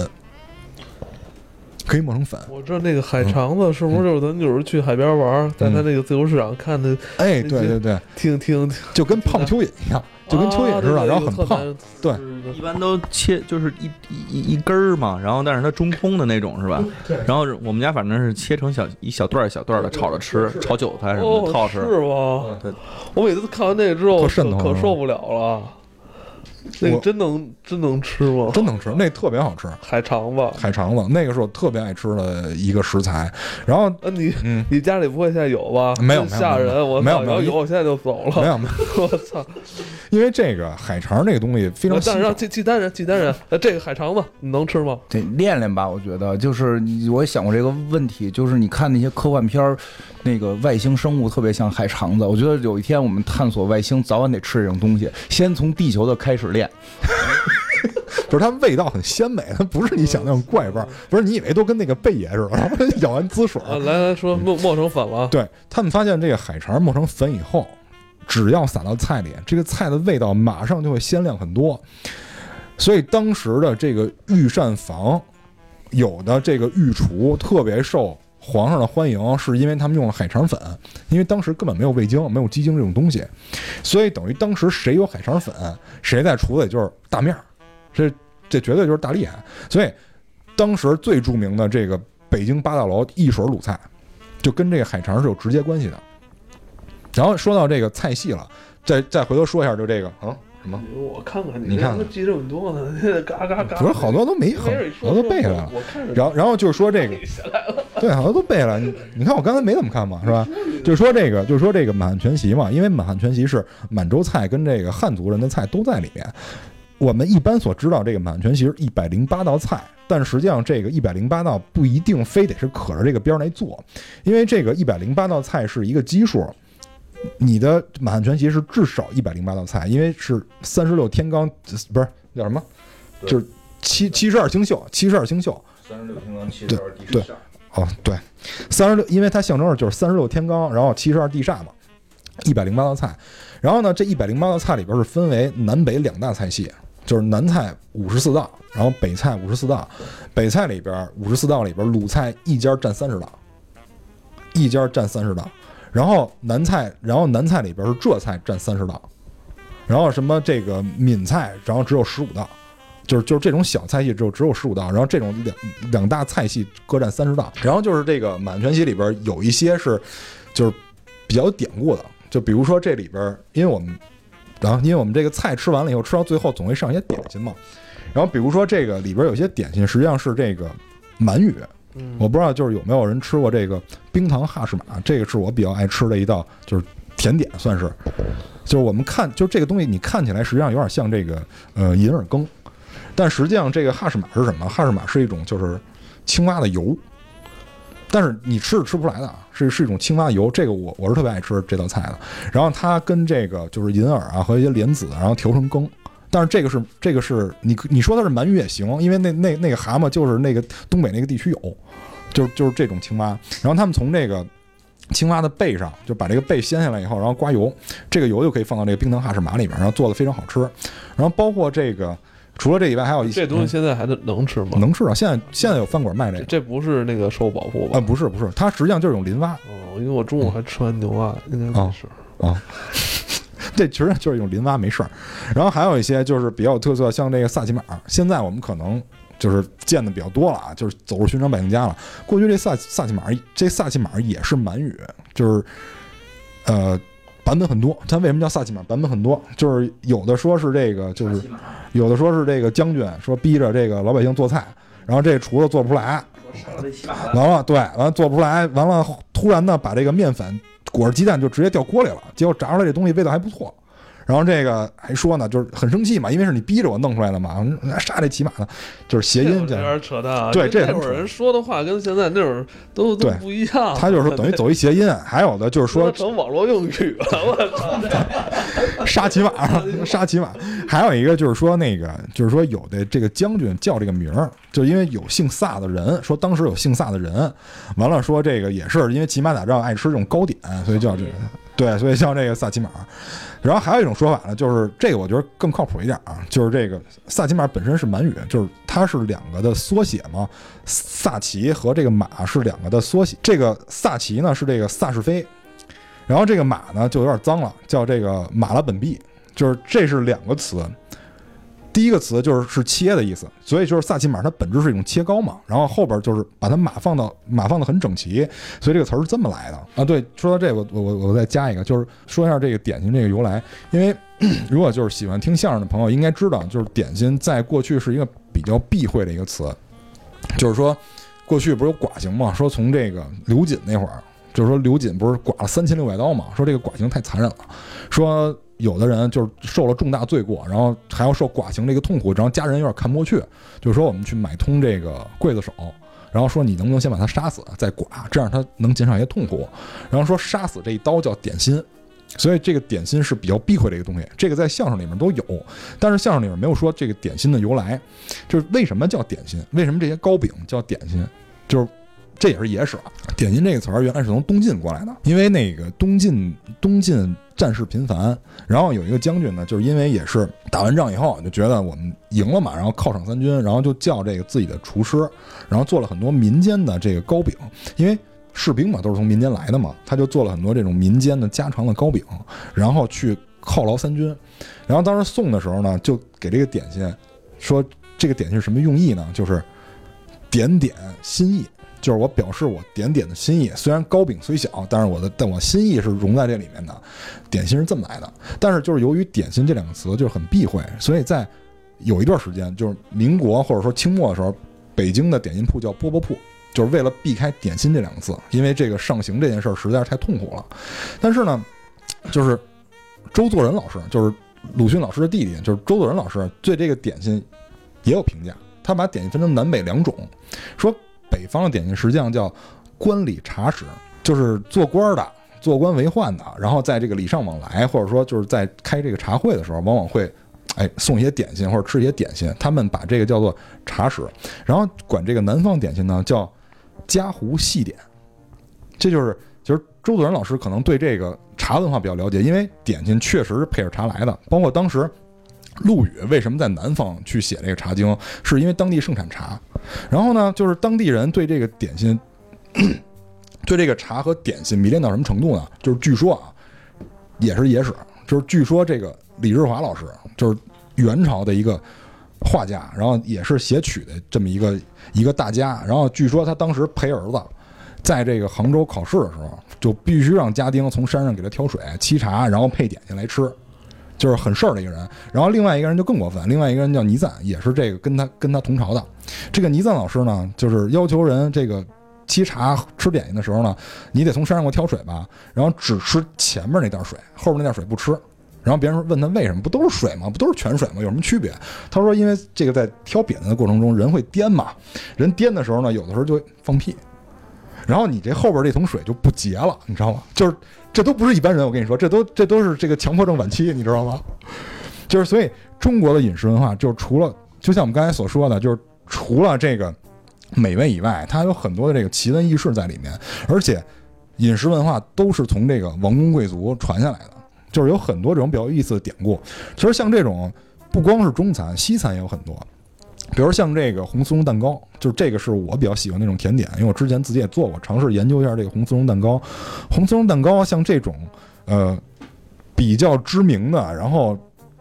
Speaker 2: 可以磨成粉。
Speaker 1: 我知道那个海肠子是不是就是咱有时候去海边玩儿，在他那个自由市场看的，
Speaker 2: 哎，对对对，
Speaker 1: 挺挺挺
Speaker 2: 就跟胖蚯蚓一样，就跟蚯蚓似的，
Speaker 1: 啊
Speaker 2: 然后很胖。。对
Speaker 3: 一般都切就是一一一一根儿嘛，然后但是它中空的那种是吧？然后我们家反正是切成小一小段儿一小段儿的炒着吃，炒韭菜什么的，特好
Speaker 1: 哦，
Speaker 3: 吃。
Speaker 1: 是吗？
Speaker 3: 对，
Speaker 1: 我每次看完那个之后，可受不了了。那个真能真能吃吗？
Speaker 2: 真能吃，那特别好吃。
Speaker 1: 海肠子。
Speaker 2: 海肠子那个是我特别爱吃的一个食材。然后，
Speaker 1: 啊，你
Speaker 2: 嗯，
Speaker 1: 你家里不会现在有吧？
Speaker 2: 没有
Speaker 1: 吓人！我操
Speaker 2: 没有没有
Speaker 1: 要有我现在就走了。
Speaker 2: 没有没有，
Speaker 1: 我操！
Speaker 2: 因为这个海肠这个东西非常稀
Speaker 1: 但是让
Speaker 2: 少。
Speaker 1: 契契丹人，契丹人，呃，这个海肠子你能吃吗？
Speaker 4: 得练练吧，我觉得就是你我也想过这个问题，就是你看那些科幻片儿，那个外星生物特别像海肠子。我觉得有一天我们探索外星，早晚得吃这种东西，先从地球的开始练。
Speaker 2: 就是它味道很鲜美，它不是你想那种怪味儿，不是你以为都跟那个贝爷似的，然后咬完滋水。
Speaker 1: 啊，来来说磨磨成粉了。
Speaker 2: 对他们发现这个海肠磨成粉以后，只要撒到菜里，这个菜的味道马上就会鲜亮很多。所以当时的这个御膳房，有的这个御厨特别受皇上的欢迎，是因为他们用了海肠粉，因为当时根本没有味精、没有鸡精这种东西，所以等于当时谁有海肠粉，谁在厨子里就是大面儿，这这绝对就是大厉害。所以当时最著名的这个北京八大楼一水卤菜，就跟这个海肠是有直接关系的。然后说到这个菜系了，再再回头说一下，就这个啊什么，
Speaker 1: 我看看
Speaker 2: 你看看
Speaker 1: 记这么多呢？嘎嘎嘎！
Speaker 2: 不是好多都没好多都背下来了。然后然后就是说这个，对，好多都背了。你你看我刚才没怎么看嘛，是吧？就是说这个，就是说这个满汉全席嘛，因为满汉全席是满洲菜跟这个汉族人的菜都在里面。我们一般所知道这个满汉全席是一百零八道菜，但实际上这个一百零八道不一定非得是可着这个边儿来做，因为这个一百零八道菜是一个基数。你的满汉全席是至少一百零八道菜，因为是三十六天罡，不是叫什么？就是七七十二星宿，七十二星宿。
Speaker 4: 三十六天罡七
Speaker 2: 对对哦，对，三十六，因为它象征着就是三十六天罡，然后七十二地煞嘛，一百零八道菜。然后呢，这一百零八道菜里边是分为南北两大菜系，就是南菜五十四道，然后北菜五十四道。北菜里边五十四道里边，鲁菜一家占三十道，一家占三十道。然后南菜，然后南菜里边是浙菜占三十道，然后什么这个闽菜，然后只有十五道。就是就是这种小菜系只有只有十五道，然后这种两两大菜系各占三十道，然后就是这个满全席里边有一些是就是比较有典故的，就比如说这里边，因为我们然后因为我们这个菜吃完了以后，吃到最后总会上一些点心嘛，然后比如说这个里边有些点心实际上是这个满语，
Speaker 1: 嗯。
Speaker 2: 我不知道就是有没有人吃过这个冰糖哈士马，这个是我比较爱吃的一道就是甜点，算是，就是我们看就这个东西你看起来实际上有点像这个呃银耳羹。但实际上，这个哈士马是什么？哈士马是一种就是青蛙的油，但是你吃是吃不出来的，啊，是是一种青蛙油。这个我我是特别爱吃这道菜的。然后它跟这个就是银耳啊和一些莲子，然后调成羹。但是这个是这个是你你说它是鳗鱼也行，因为那那那个蛤蟆就是那个东北那个地区有，就是就是这种青蛙。然后他们从这个青蛙的背上就把这个背掀下来以后，然后刮油，这个油就可以放到这个冰糖哈士马里面，然后做的非常好吃。然后包括这个。除了这以外，还有一些
Speaker 1: 这东西现在还能能吃吗？
Speaker 2: 能吃啊。现在现在有饭馆卖这个，
Speaker 1: 这不是那个受保护吧？
Speaker 2: 啊，不是不是，它实际上就是一种磷蛙
Speaker 1: 哦，因为我中午还吃完牛蛙，应该没事。
Speaker 2: 啊，这其实就是一种磷蛙，没事儿。然后还有一些就是比较有特色，像这个萨其马，现在我们可能就是见的比较多了啊，就是走入寻常百姓家了。过去这萨萨其马，这萨其马也是满语，就是呃。版本很多，它为什么叫萨琪玛？版本很多，就是有的说是这个，就是有的说是这个将军说逼着这个老百姓做菜，然后这厨子做不出来，完了对，完了做不出来，完了突然呢把这个面粉裹着鸡蛋就直接掉锅里了，结果炸出来这东西味道还不错。然后这个还说呢，就是很生气嘛，因为是你逼着我弄出来的嘛，杀这骑马的，就是谐音这
Speaker 1: 有点扯淡啊！
Speaker 2: 对这
Speaker 1: 会儿人说的话跟现在那会儿都都
Speaker 2: 对
Speaker 1: 不一样。
Speaker 2: 他就是说等于走一谐音，还有的就是说
Speaker 1: 成网络用语了，我操！
Speaker 2: 杀骑马，杀骑马。还有一个就是说那个，就是说有的这个将军叫这个名儿，就因为有姓萨的人，说当时有姓萨的人，完了说这个也是因为骑马打仗爱吃这种糕点，所以叫这个，对，所以像这个萨奇马。然后还有一种说法呢，就是这个我觉得更靠谱一点啊，就是这个萨奇马本身是满语，就是它是两个的缩写嘛，萨奇和这个马是两个的缩写，这个萨奇呢是这个萨士飞，然后这个马呢就有点脏了，叫这个马拉本币，就是这是两个词。第一个词就是是切的意思，所以就是萨其马它本质是一种切糕嘛，然后后边就是把它马放到马放的很整齐，所以这个词儿是这么来的啊。对，说到这个，我我我再加一个，就是说一下这个点心这个由来，因为 如果就是喜欢听相声的朋友应该知道，就是点心在过去是一个比较避讳的一个词，就是说过去不是有剐刑嘛，说从这个刘瑾那会儿，就是说刘瑾不是剐了三千六百刀嘛，说这个剐刑太残忍了，说。有的人就是受了重大罪过，然后还要受剐刑这个痛苦，然后家人有点看不过去，就说我们去买通这个刽子手，然后说你能不能先把他杀死再剐，这样他能减少一些痛苦。然后说杀死这一刀叫点心，所以这个点心是比较避讳的一个东西，这个在相声里面都有，但是相声里面没有说这个点心的由来，就是为什么叫点心，为什么这些糕饼叫点心，就是。这也是野史啊！点心这个词儿原来是从东晋过来的，因为那个东晋东晋战事频繁，然后有一个将军呢，就是因为也是打完仗以后就觉得我们赢了嘛，然后犒赏三军，然后就叫这个自己的厨师，然后做了很多民间的这个糕饼，因为士兵嘛都是从民间来的嘛，他就做了很多这种民间的家常的糕饼，然后去犒劳三军，然后当时送的时候呢，就给这个点心说这个点心是什么用意呢？就是点点心意。就是我表示我点点的心意，虽然糕饼虽小，但是我的但我心意是融在这里面的。点心是这么来的，但是就是由于点心这两个词就是很避讳，所以在有一段时间，就是民国或者说清末的时候，北京的点心铺叫饽饽铺，就是为了避开点心这两个字，因为这个上刑这件事儿实在是太痛苦了。但是呢，就是周作人老师，就是鲁迅老师的弟弟，就是周作人老师对这个点心也有评价，他把点心分成南北两种，说。北方的点心实际上叫官礼茶食，就是做官的、做官为宦的，然后在这个礼尚往来，或者说就是在开这个茶会的时候，往往会哎送一些点心或者吃一些点心。他们把这个叫做茶食，然后管这个南方点心呢叫家湖细点。这就是其实周作人老师可能对这个茶文化比较了解，因为点心确实是配着茶来的。包括当时陆羽为什么在南方去写这个《茶经》，是因为当地盛产茶。然后呢，就是当地人对这个点心，对这个茶和点心迷恋到什么程度呢？就是据说啊，也是野史，就是据说这个李日华老师，就是元朝的一个画家，然后也是写曲的这么一个一个大家。然后据说他当时陪儿子在这个杭州考试的时候，就必须让家丁从山上给他挑水、沏茶，然后配点心来吃。就是很事儿的一个人，然后另外一个人就更过分，另外一个人叫倪瓒，也是这个跟他跟他同朝的。这个倪瓒老师呢，就是要求人这个沏茶吃点心的时候呢，你得从山上给我挑水吧，然后只吃前面那袋水，后面那袋水不吃。然后别人问他为什么，不都是水吗？不都是泉水吗？有什么区别？他说，因为这个在挑扁担的过程中，人会颠嘛，人颠的时候呢，有的时候就会放屁，然后你这后边这桶水就不结了，你知道吗？就是。这都不是一般人，我跟你说，这都这都是这个强迫症晚期，你知道吗？就是所以中国的饮食文化，就是除了就像我们刚才所说的，就是除了这个美味以外，它有很多的这个奇闻异事在里面，而且饮食文化都是从这个王公贵族传下来的，就是有很多这种比较有意思的典故。其实像这种不光是中餐，西餐也有很多。比如像这个红丝绒蛋糕，就是这个是我比较喜欢那种甜点，因为我之前自己也做过，尝试研究一下这个红丝绒蛋糕。红丝绒蛋糕像这种，呃，比较知名的，然后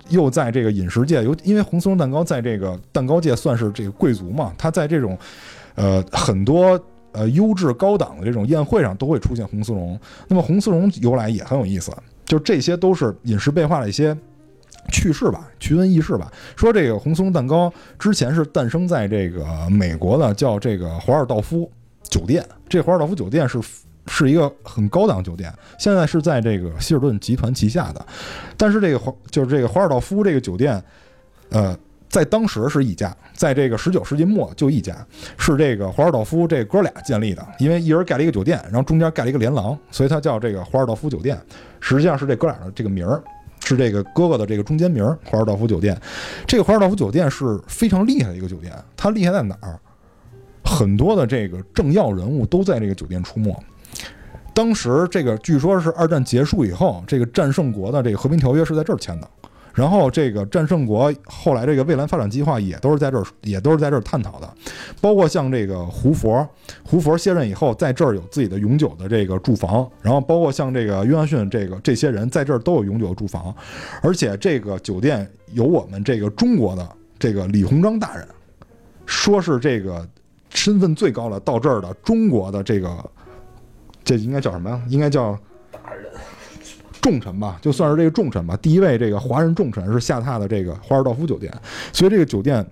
Speaker 2: 又在这个饮食界，有因为红丝绒蛋糕在这个蛋糕界算是这个贵族嘛，它在这种，呃，很多呃优质高档的这种宴会上都会出现红丝绒。那么红丝绒由来也很有意思，就这些都是饮食变化的一些。趣事吧，趣闻轶事吧。说这个红松蛋糕之前是诞生在这个美国的叫这个华尔道夫酒店。这华尔道夫酒店是是一个很高档酒店，现在是在这个希尔顿集团旗下的，但是这个华就是这个华尔道夫这个酒店，呃，在当时是一家，在这个十九世纪末就一家，是这个华尔道夫这哥俩建立的，因为一人盖了一个酒店，然后中间盖了一个连廊，所以它叫这个华尔道夫酒店，实际上是这哥俩的这个名儿。是这个哥哥的这个中间名，华尔道夫酒店。这个华尔道夫酒店是非常厉害的一个酒店，它厉害在哪儿？很多的这个政要人物都在这个酒店出没。当时这个据说是二战结束以后，这个战胜国的这个和平条约是在这儿签的。然后这个战胜国后来这个未来发展计划也都是在这儿，也都是在这儿探讨的。包括像这个胡佛，胡佛卸任以后在这儿有自己的永久的这个住房。然后包括像这个约翰逊这个这些人在这儿都有永久的住房。而且这个酒店有我们这个中国的这个李鸿章大人，说是这个身份最高的到这儿的中国的这个。这应该叫什么呀？应该叫大人重臣吧，就算是这个重臣吧。第一位这个华人重臣是下榻的这个华尔道夫酒店，所以这个酒店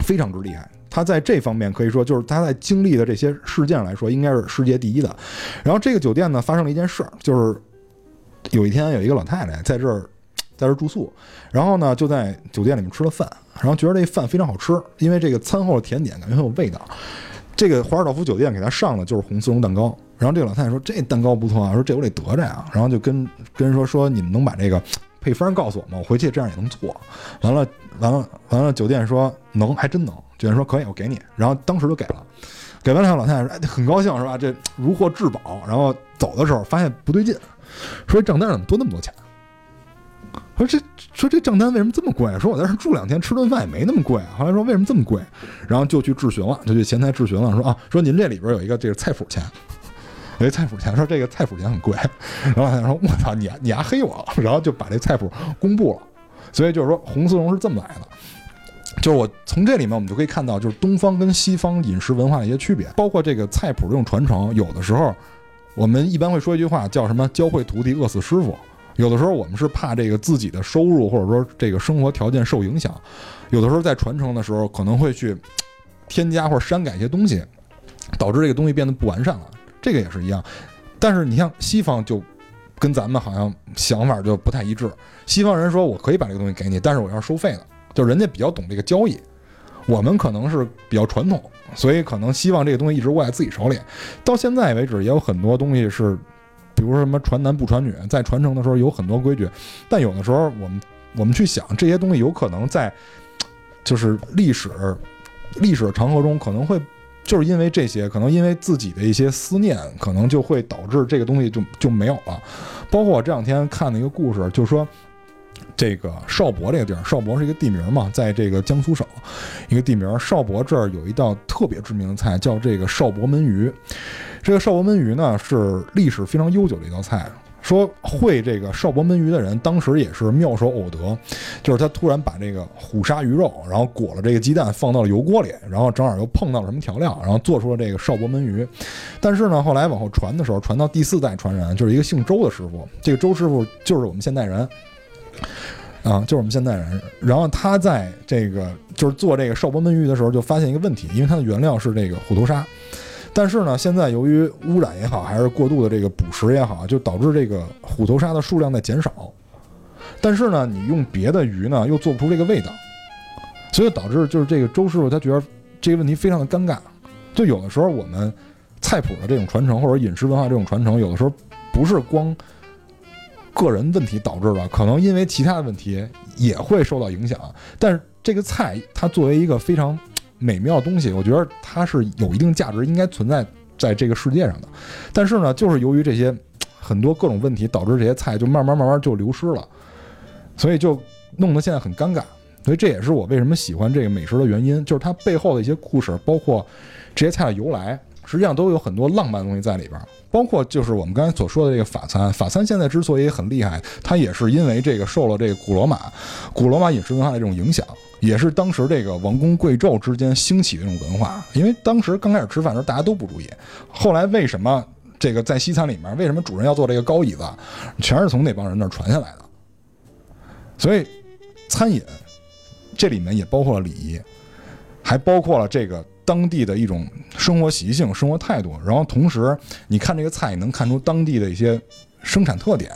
Speaker 2: 非常之厉害。他在这方面可以说，就是他在经历的这些事件来说，应该是世界第一的。然后这个酒店呢，发生了一件事儿，就是有一天有一个老太太在这儿在这儿住宿，然后呢就在酒店里面吃了饭，然后觉得这饭非常好吃，因为这个餐后的甜点感觉很有味道。这个华尔道夫酒店给他上的就是红丝绒蛋糕。然后这个老太太说：“这蛋糕不错啊，说这我得得着呀。”然后就跟跟人说：“说你们能把这个配方告诉我吗？我回去这样也能做。”完了，完了，完了，酒店说能，还真能。酒店说可以，我给你。然后当时就给了，给完了，老太太说：“哎，很高兴是吧？这如获至宝。”然后走的时候发现不对劲，说账单怎么多那么多钱？说这说这账单为什么这么贵？说我在这住两天，吃顿饭也没那么贵。后来说为什么这么贵？然后就去质询了，就去前台质询了，说啊，说您这里边有一个这个菜谱钱。有一菜谱钱，说这个菜谱钱很贵，然后他说我操你你还黑我，然后就把这菜谱公布了，所以就是说红丝绒是这么来的，就是我从这里面我们就可以看到，就是东方跟西方饮食文化的一些区别，包括这个菜谱这种传承，有的时候我们一般会说一句话叫什么教会徒弟饿死师傅，有的时候我们是怕这个自己的收入或者说这个生活条件受影响，有的时候在传承的时候可能会去添加或者删改一些东西，导致这个东西变得不完善了。这个也是一样，但是你像西方就跟咱们好像想法就不太一致。西方人说我可以把这个东西给你，但是我要收费的，就人家比较懂这个交易。我们可能是比较传统，所以可能希望这个东西一直握在自己手里。到现在为止，也有很多东西是，比如说什么传男不传女，在传承的时候有很多规矩，但有的时候我们我们去想这些东西，有可能在就是历史历史长河中可能会。就是因为这些，可能因为自己的一些思念，可能就会导致这个东西就就没有了。包括我这两天看的一个故事，就是说，这个邵博这个地儿，邵博是一个地名嘛，在这个江苏省一个地名。邵博这儿有一道特别知名的菜，叫这个邵博焖鱼。这个邵博焖鱼呢，是历史非常悠久的一道菜。说会这个邵伯焖鱼的人，当时也是妙手偶得，就是他突然把这个虎鲨鱼肉，然后裹了这个鸡蛋放到了油锅里，然后正好又碰到了什么调料，然后做出了这个邵伯焖鱼。但是呢，后来往后传的时候，传到第四代传人，就是一个姓周的师傅，这个周师傅就是我们现代人，啊，就是我们现代人。然后他在这个就是做这个邵伯焖鱼的时候，就发现一个问题，因为它的原料是这个虎头鲨。但是呢，现在由于污染也好，还是过度的这个捕食也好，就导致这个虎头鲨的数量在减少。但是呢，你用别的鱼呢，又做不出这个味道，所以导致就是这个周师傅他觉得这个问题非常的尴尬。就有的时候我们菜谱的这种传承，或者饮食文化这种传承，有的时候不是光个人问题导致的，可能因为其他的问题也会受到影响。但是这个菜它作为一个非常。美妙东西，我觉得它是有一定价值，应该存在在这个世界上的。但是呢，就是由于这些很多各种问题，导致这些菜就慢慢慢慢就流失了，所以就弄得现在很尴尬。所以这也是我为什么喜欢这个美食的原因，就是它背后的一些故事，包括这些菜的由来，实际上都有很多浪漫的东西在里边。包括就是我们刚才所说的这个法餐，法餐现在之所以很厉害，它也是因为这个受了这个古罗马、古罗马饮食文化的这种影响。也是当时这个王公贵胄之间兴起的这种文化，因为当时刚开始吃饭的时候大家都不注意，后来为什么这个在西餐里面，为什么主人要坐这个高椅子，全是从那帮人那儿传下来的。所以，餐饮这里面也包括了礼仪，还包括了这个当地的一种生活习性、生活态度，然后同时你看这个菜，你能看出当地的一些生产特点。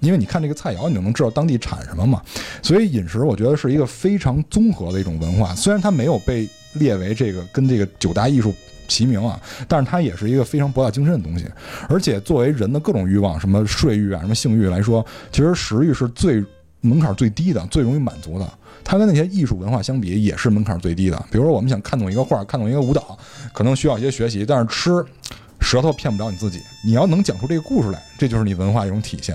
Speaker 2: 因为你看这个菜肴，你就能知道当地产什么嘛。所以饮食，我觉得是一个非常综合的一种文化。虽然它没有被列为这个跟这个九大艺术齐名啊，但是它也是一个非常博大精深的东西。而且作为人的各种欲望，什么睡欲啊，什么性欲来说，其实食欲是最门槛最低的，最容易满足的。它跟那些艺术文化相比，也是门槛最低的。比如说，我们想看懂一个画，看懂一个舞蹈，可能需要一些学习，但是吃，舌头骗不了你自己。你要能讲出这个故事来，这就是你文化一种体现。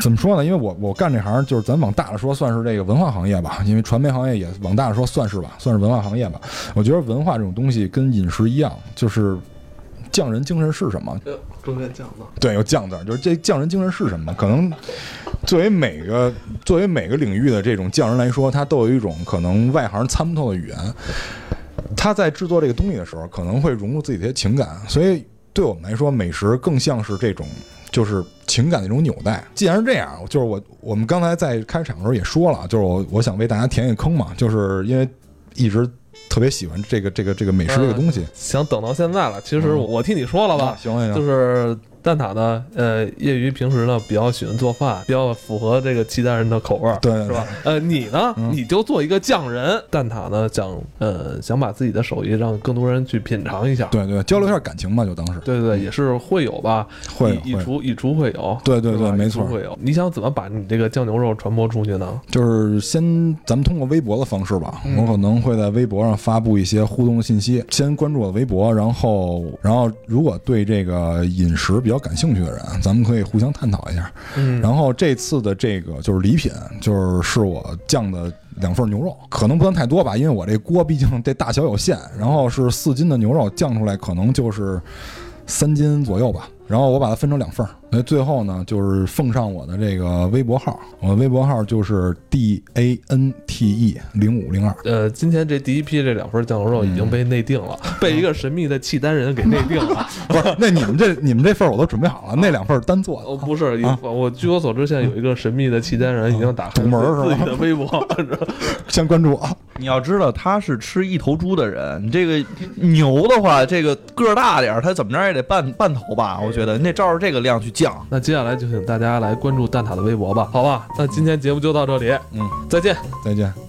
Speaker 2: 怎么说呢？因为我我干这行，就是咱往大了说，算是这个文化行业吧。因为传媒行业也往大了说算是吧，算是文化行业吧。我觉得文化这种东西跟饮食一样，就是匠人精神是什么？
Speaker 1: 中间匠字，
Speaker 2: 对，有匠字儿，就是这匠人精神是什么？可能作为每个作为每个领域的这种匠人来说，他都有一种可能外行参不透的语言。他在制作这个东西的时候，可能会融入自己的一些情感，所以对我们来说，美食更像是这种就是情感的一种纽带。既然是这样，就是我我们刚才在开场的时候也说了，就是我我想为大家填一个坑嘛，就是因为一直特别喜欢这个这个这个美食这个东西。
Speaker 1: 想等到现在了。其实我替你说了吧，
Speaker 2: 行行行，
Speaker 1: 就是蛋挞呢，呃，业余平时呢比较喜欢做饭，比较符合这个契丹人的口味儿，
Speaker 2: 对
Speaker 1: 是吧？呃，你呢，
Speaker 2: 嗯
Speaker 1: 你就做一个匠人。蛋挞呢，想呃想把自己的手艺让更多人去品尝一下。
Speaker 2: 对对，交流一下感情吧，就当是
Speaker 1: 对对，也是会有吧，一一
Speaker 2: 会会
Speaker 1: 厨一厨会有，
Speaker 2: 对对对没错
Speaker 1: 会有。你想怎么把你这个酱牛肉传播出去呢？
Speaker 2: 就是先咱们通过微博的方式吧，
Speaker 1: 嗯
Speaker 2: 我可能会在微博上发布一些互动信息。先关注我的微博，然后然后如果对这个饮食比较感兴趣的人，咱们可以互相探讨一下。
Speaker 1: 嗯
Speaker 2: 然后这次的这个就是礼品，就是是我酱的两份牛肉，可能不算太多吧，因为我这锅毕竟这大小有限。然后是四斤的牛肉酱出来，可能就是三斤左右吧。然后我把它分成两份儿，那最后呢，就是奉上我的这个微博号，我的微博号就是 D A N T E 零五零二。
Speaker 1: 呃，今天这第一批这两份酱牛肉已经被内定了，被一个神秘的契丹人给内定了。
Speaker 2: 不是，那你们这你们这份我都准备好了，那两份单做的。
Speaker 1: 哦，不是，
Speaker 2: 啊
Speaker 1: 我我据我所知，现在有一个神秘的契丹人已经打开
Speaker 2: 门儿是吧
Speaker 1: 自己的微博，
Speaker 2: 先关注我。
Speaker 3: 你要知道他是吃一头猪的人，你这个牛的话，这个个儿大点儿，他怎么着也得半半头吧？我觉得你得照着这个量去降。
Speaker 1: 那接下来就请大家来关注蛋挞的微博吧，好吧？那今天节目就到这里，
Speaker 2: 嗯，
Speaker 1: 再见。
Speaker 2: 再见。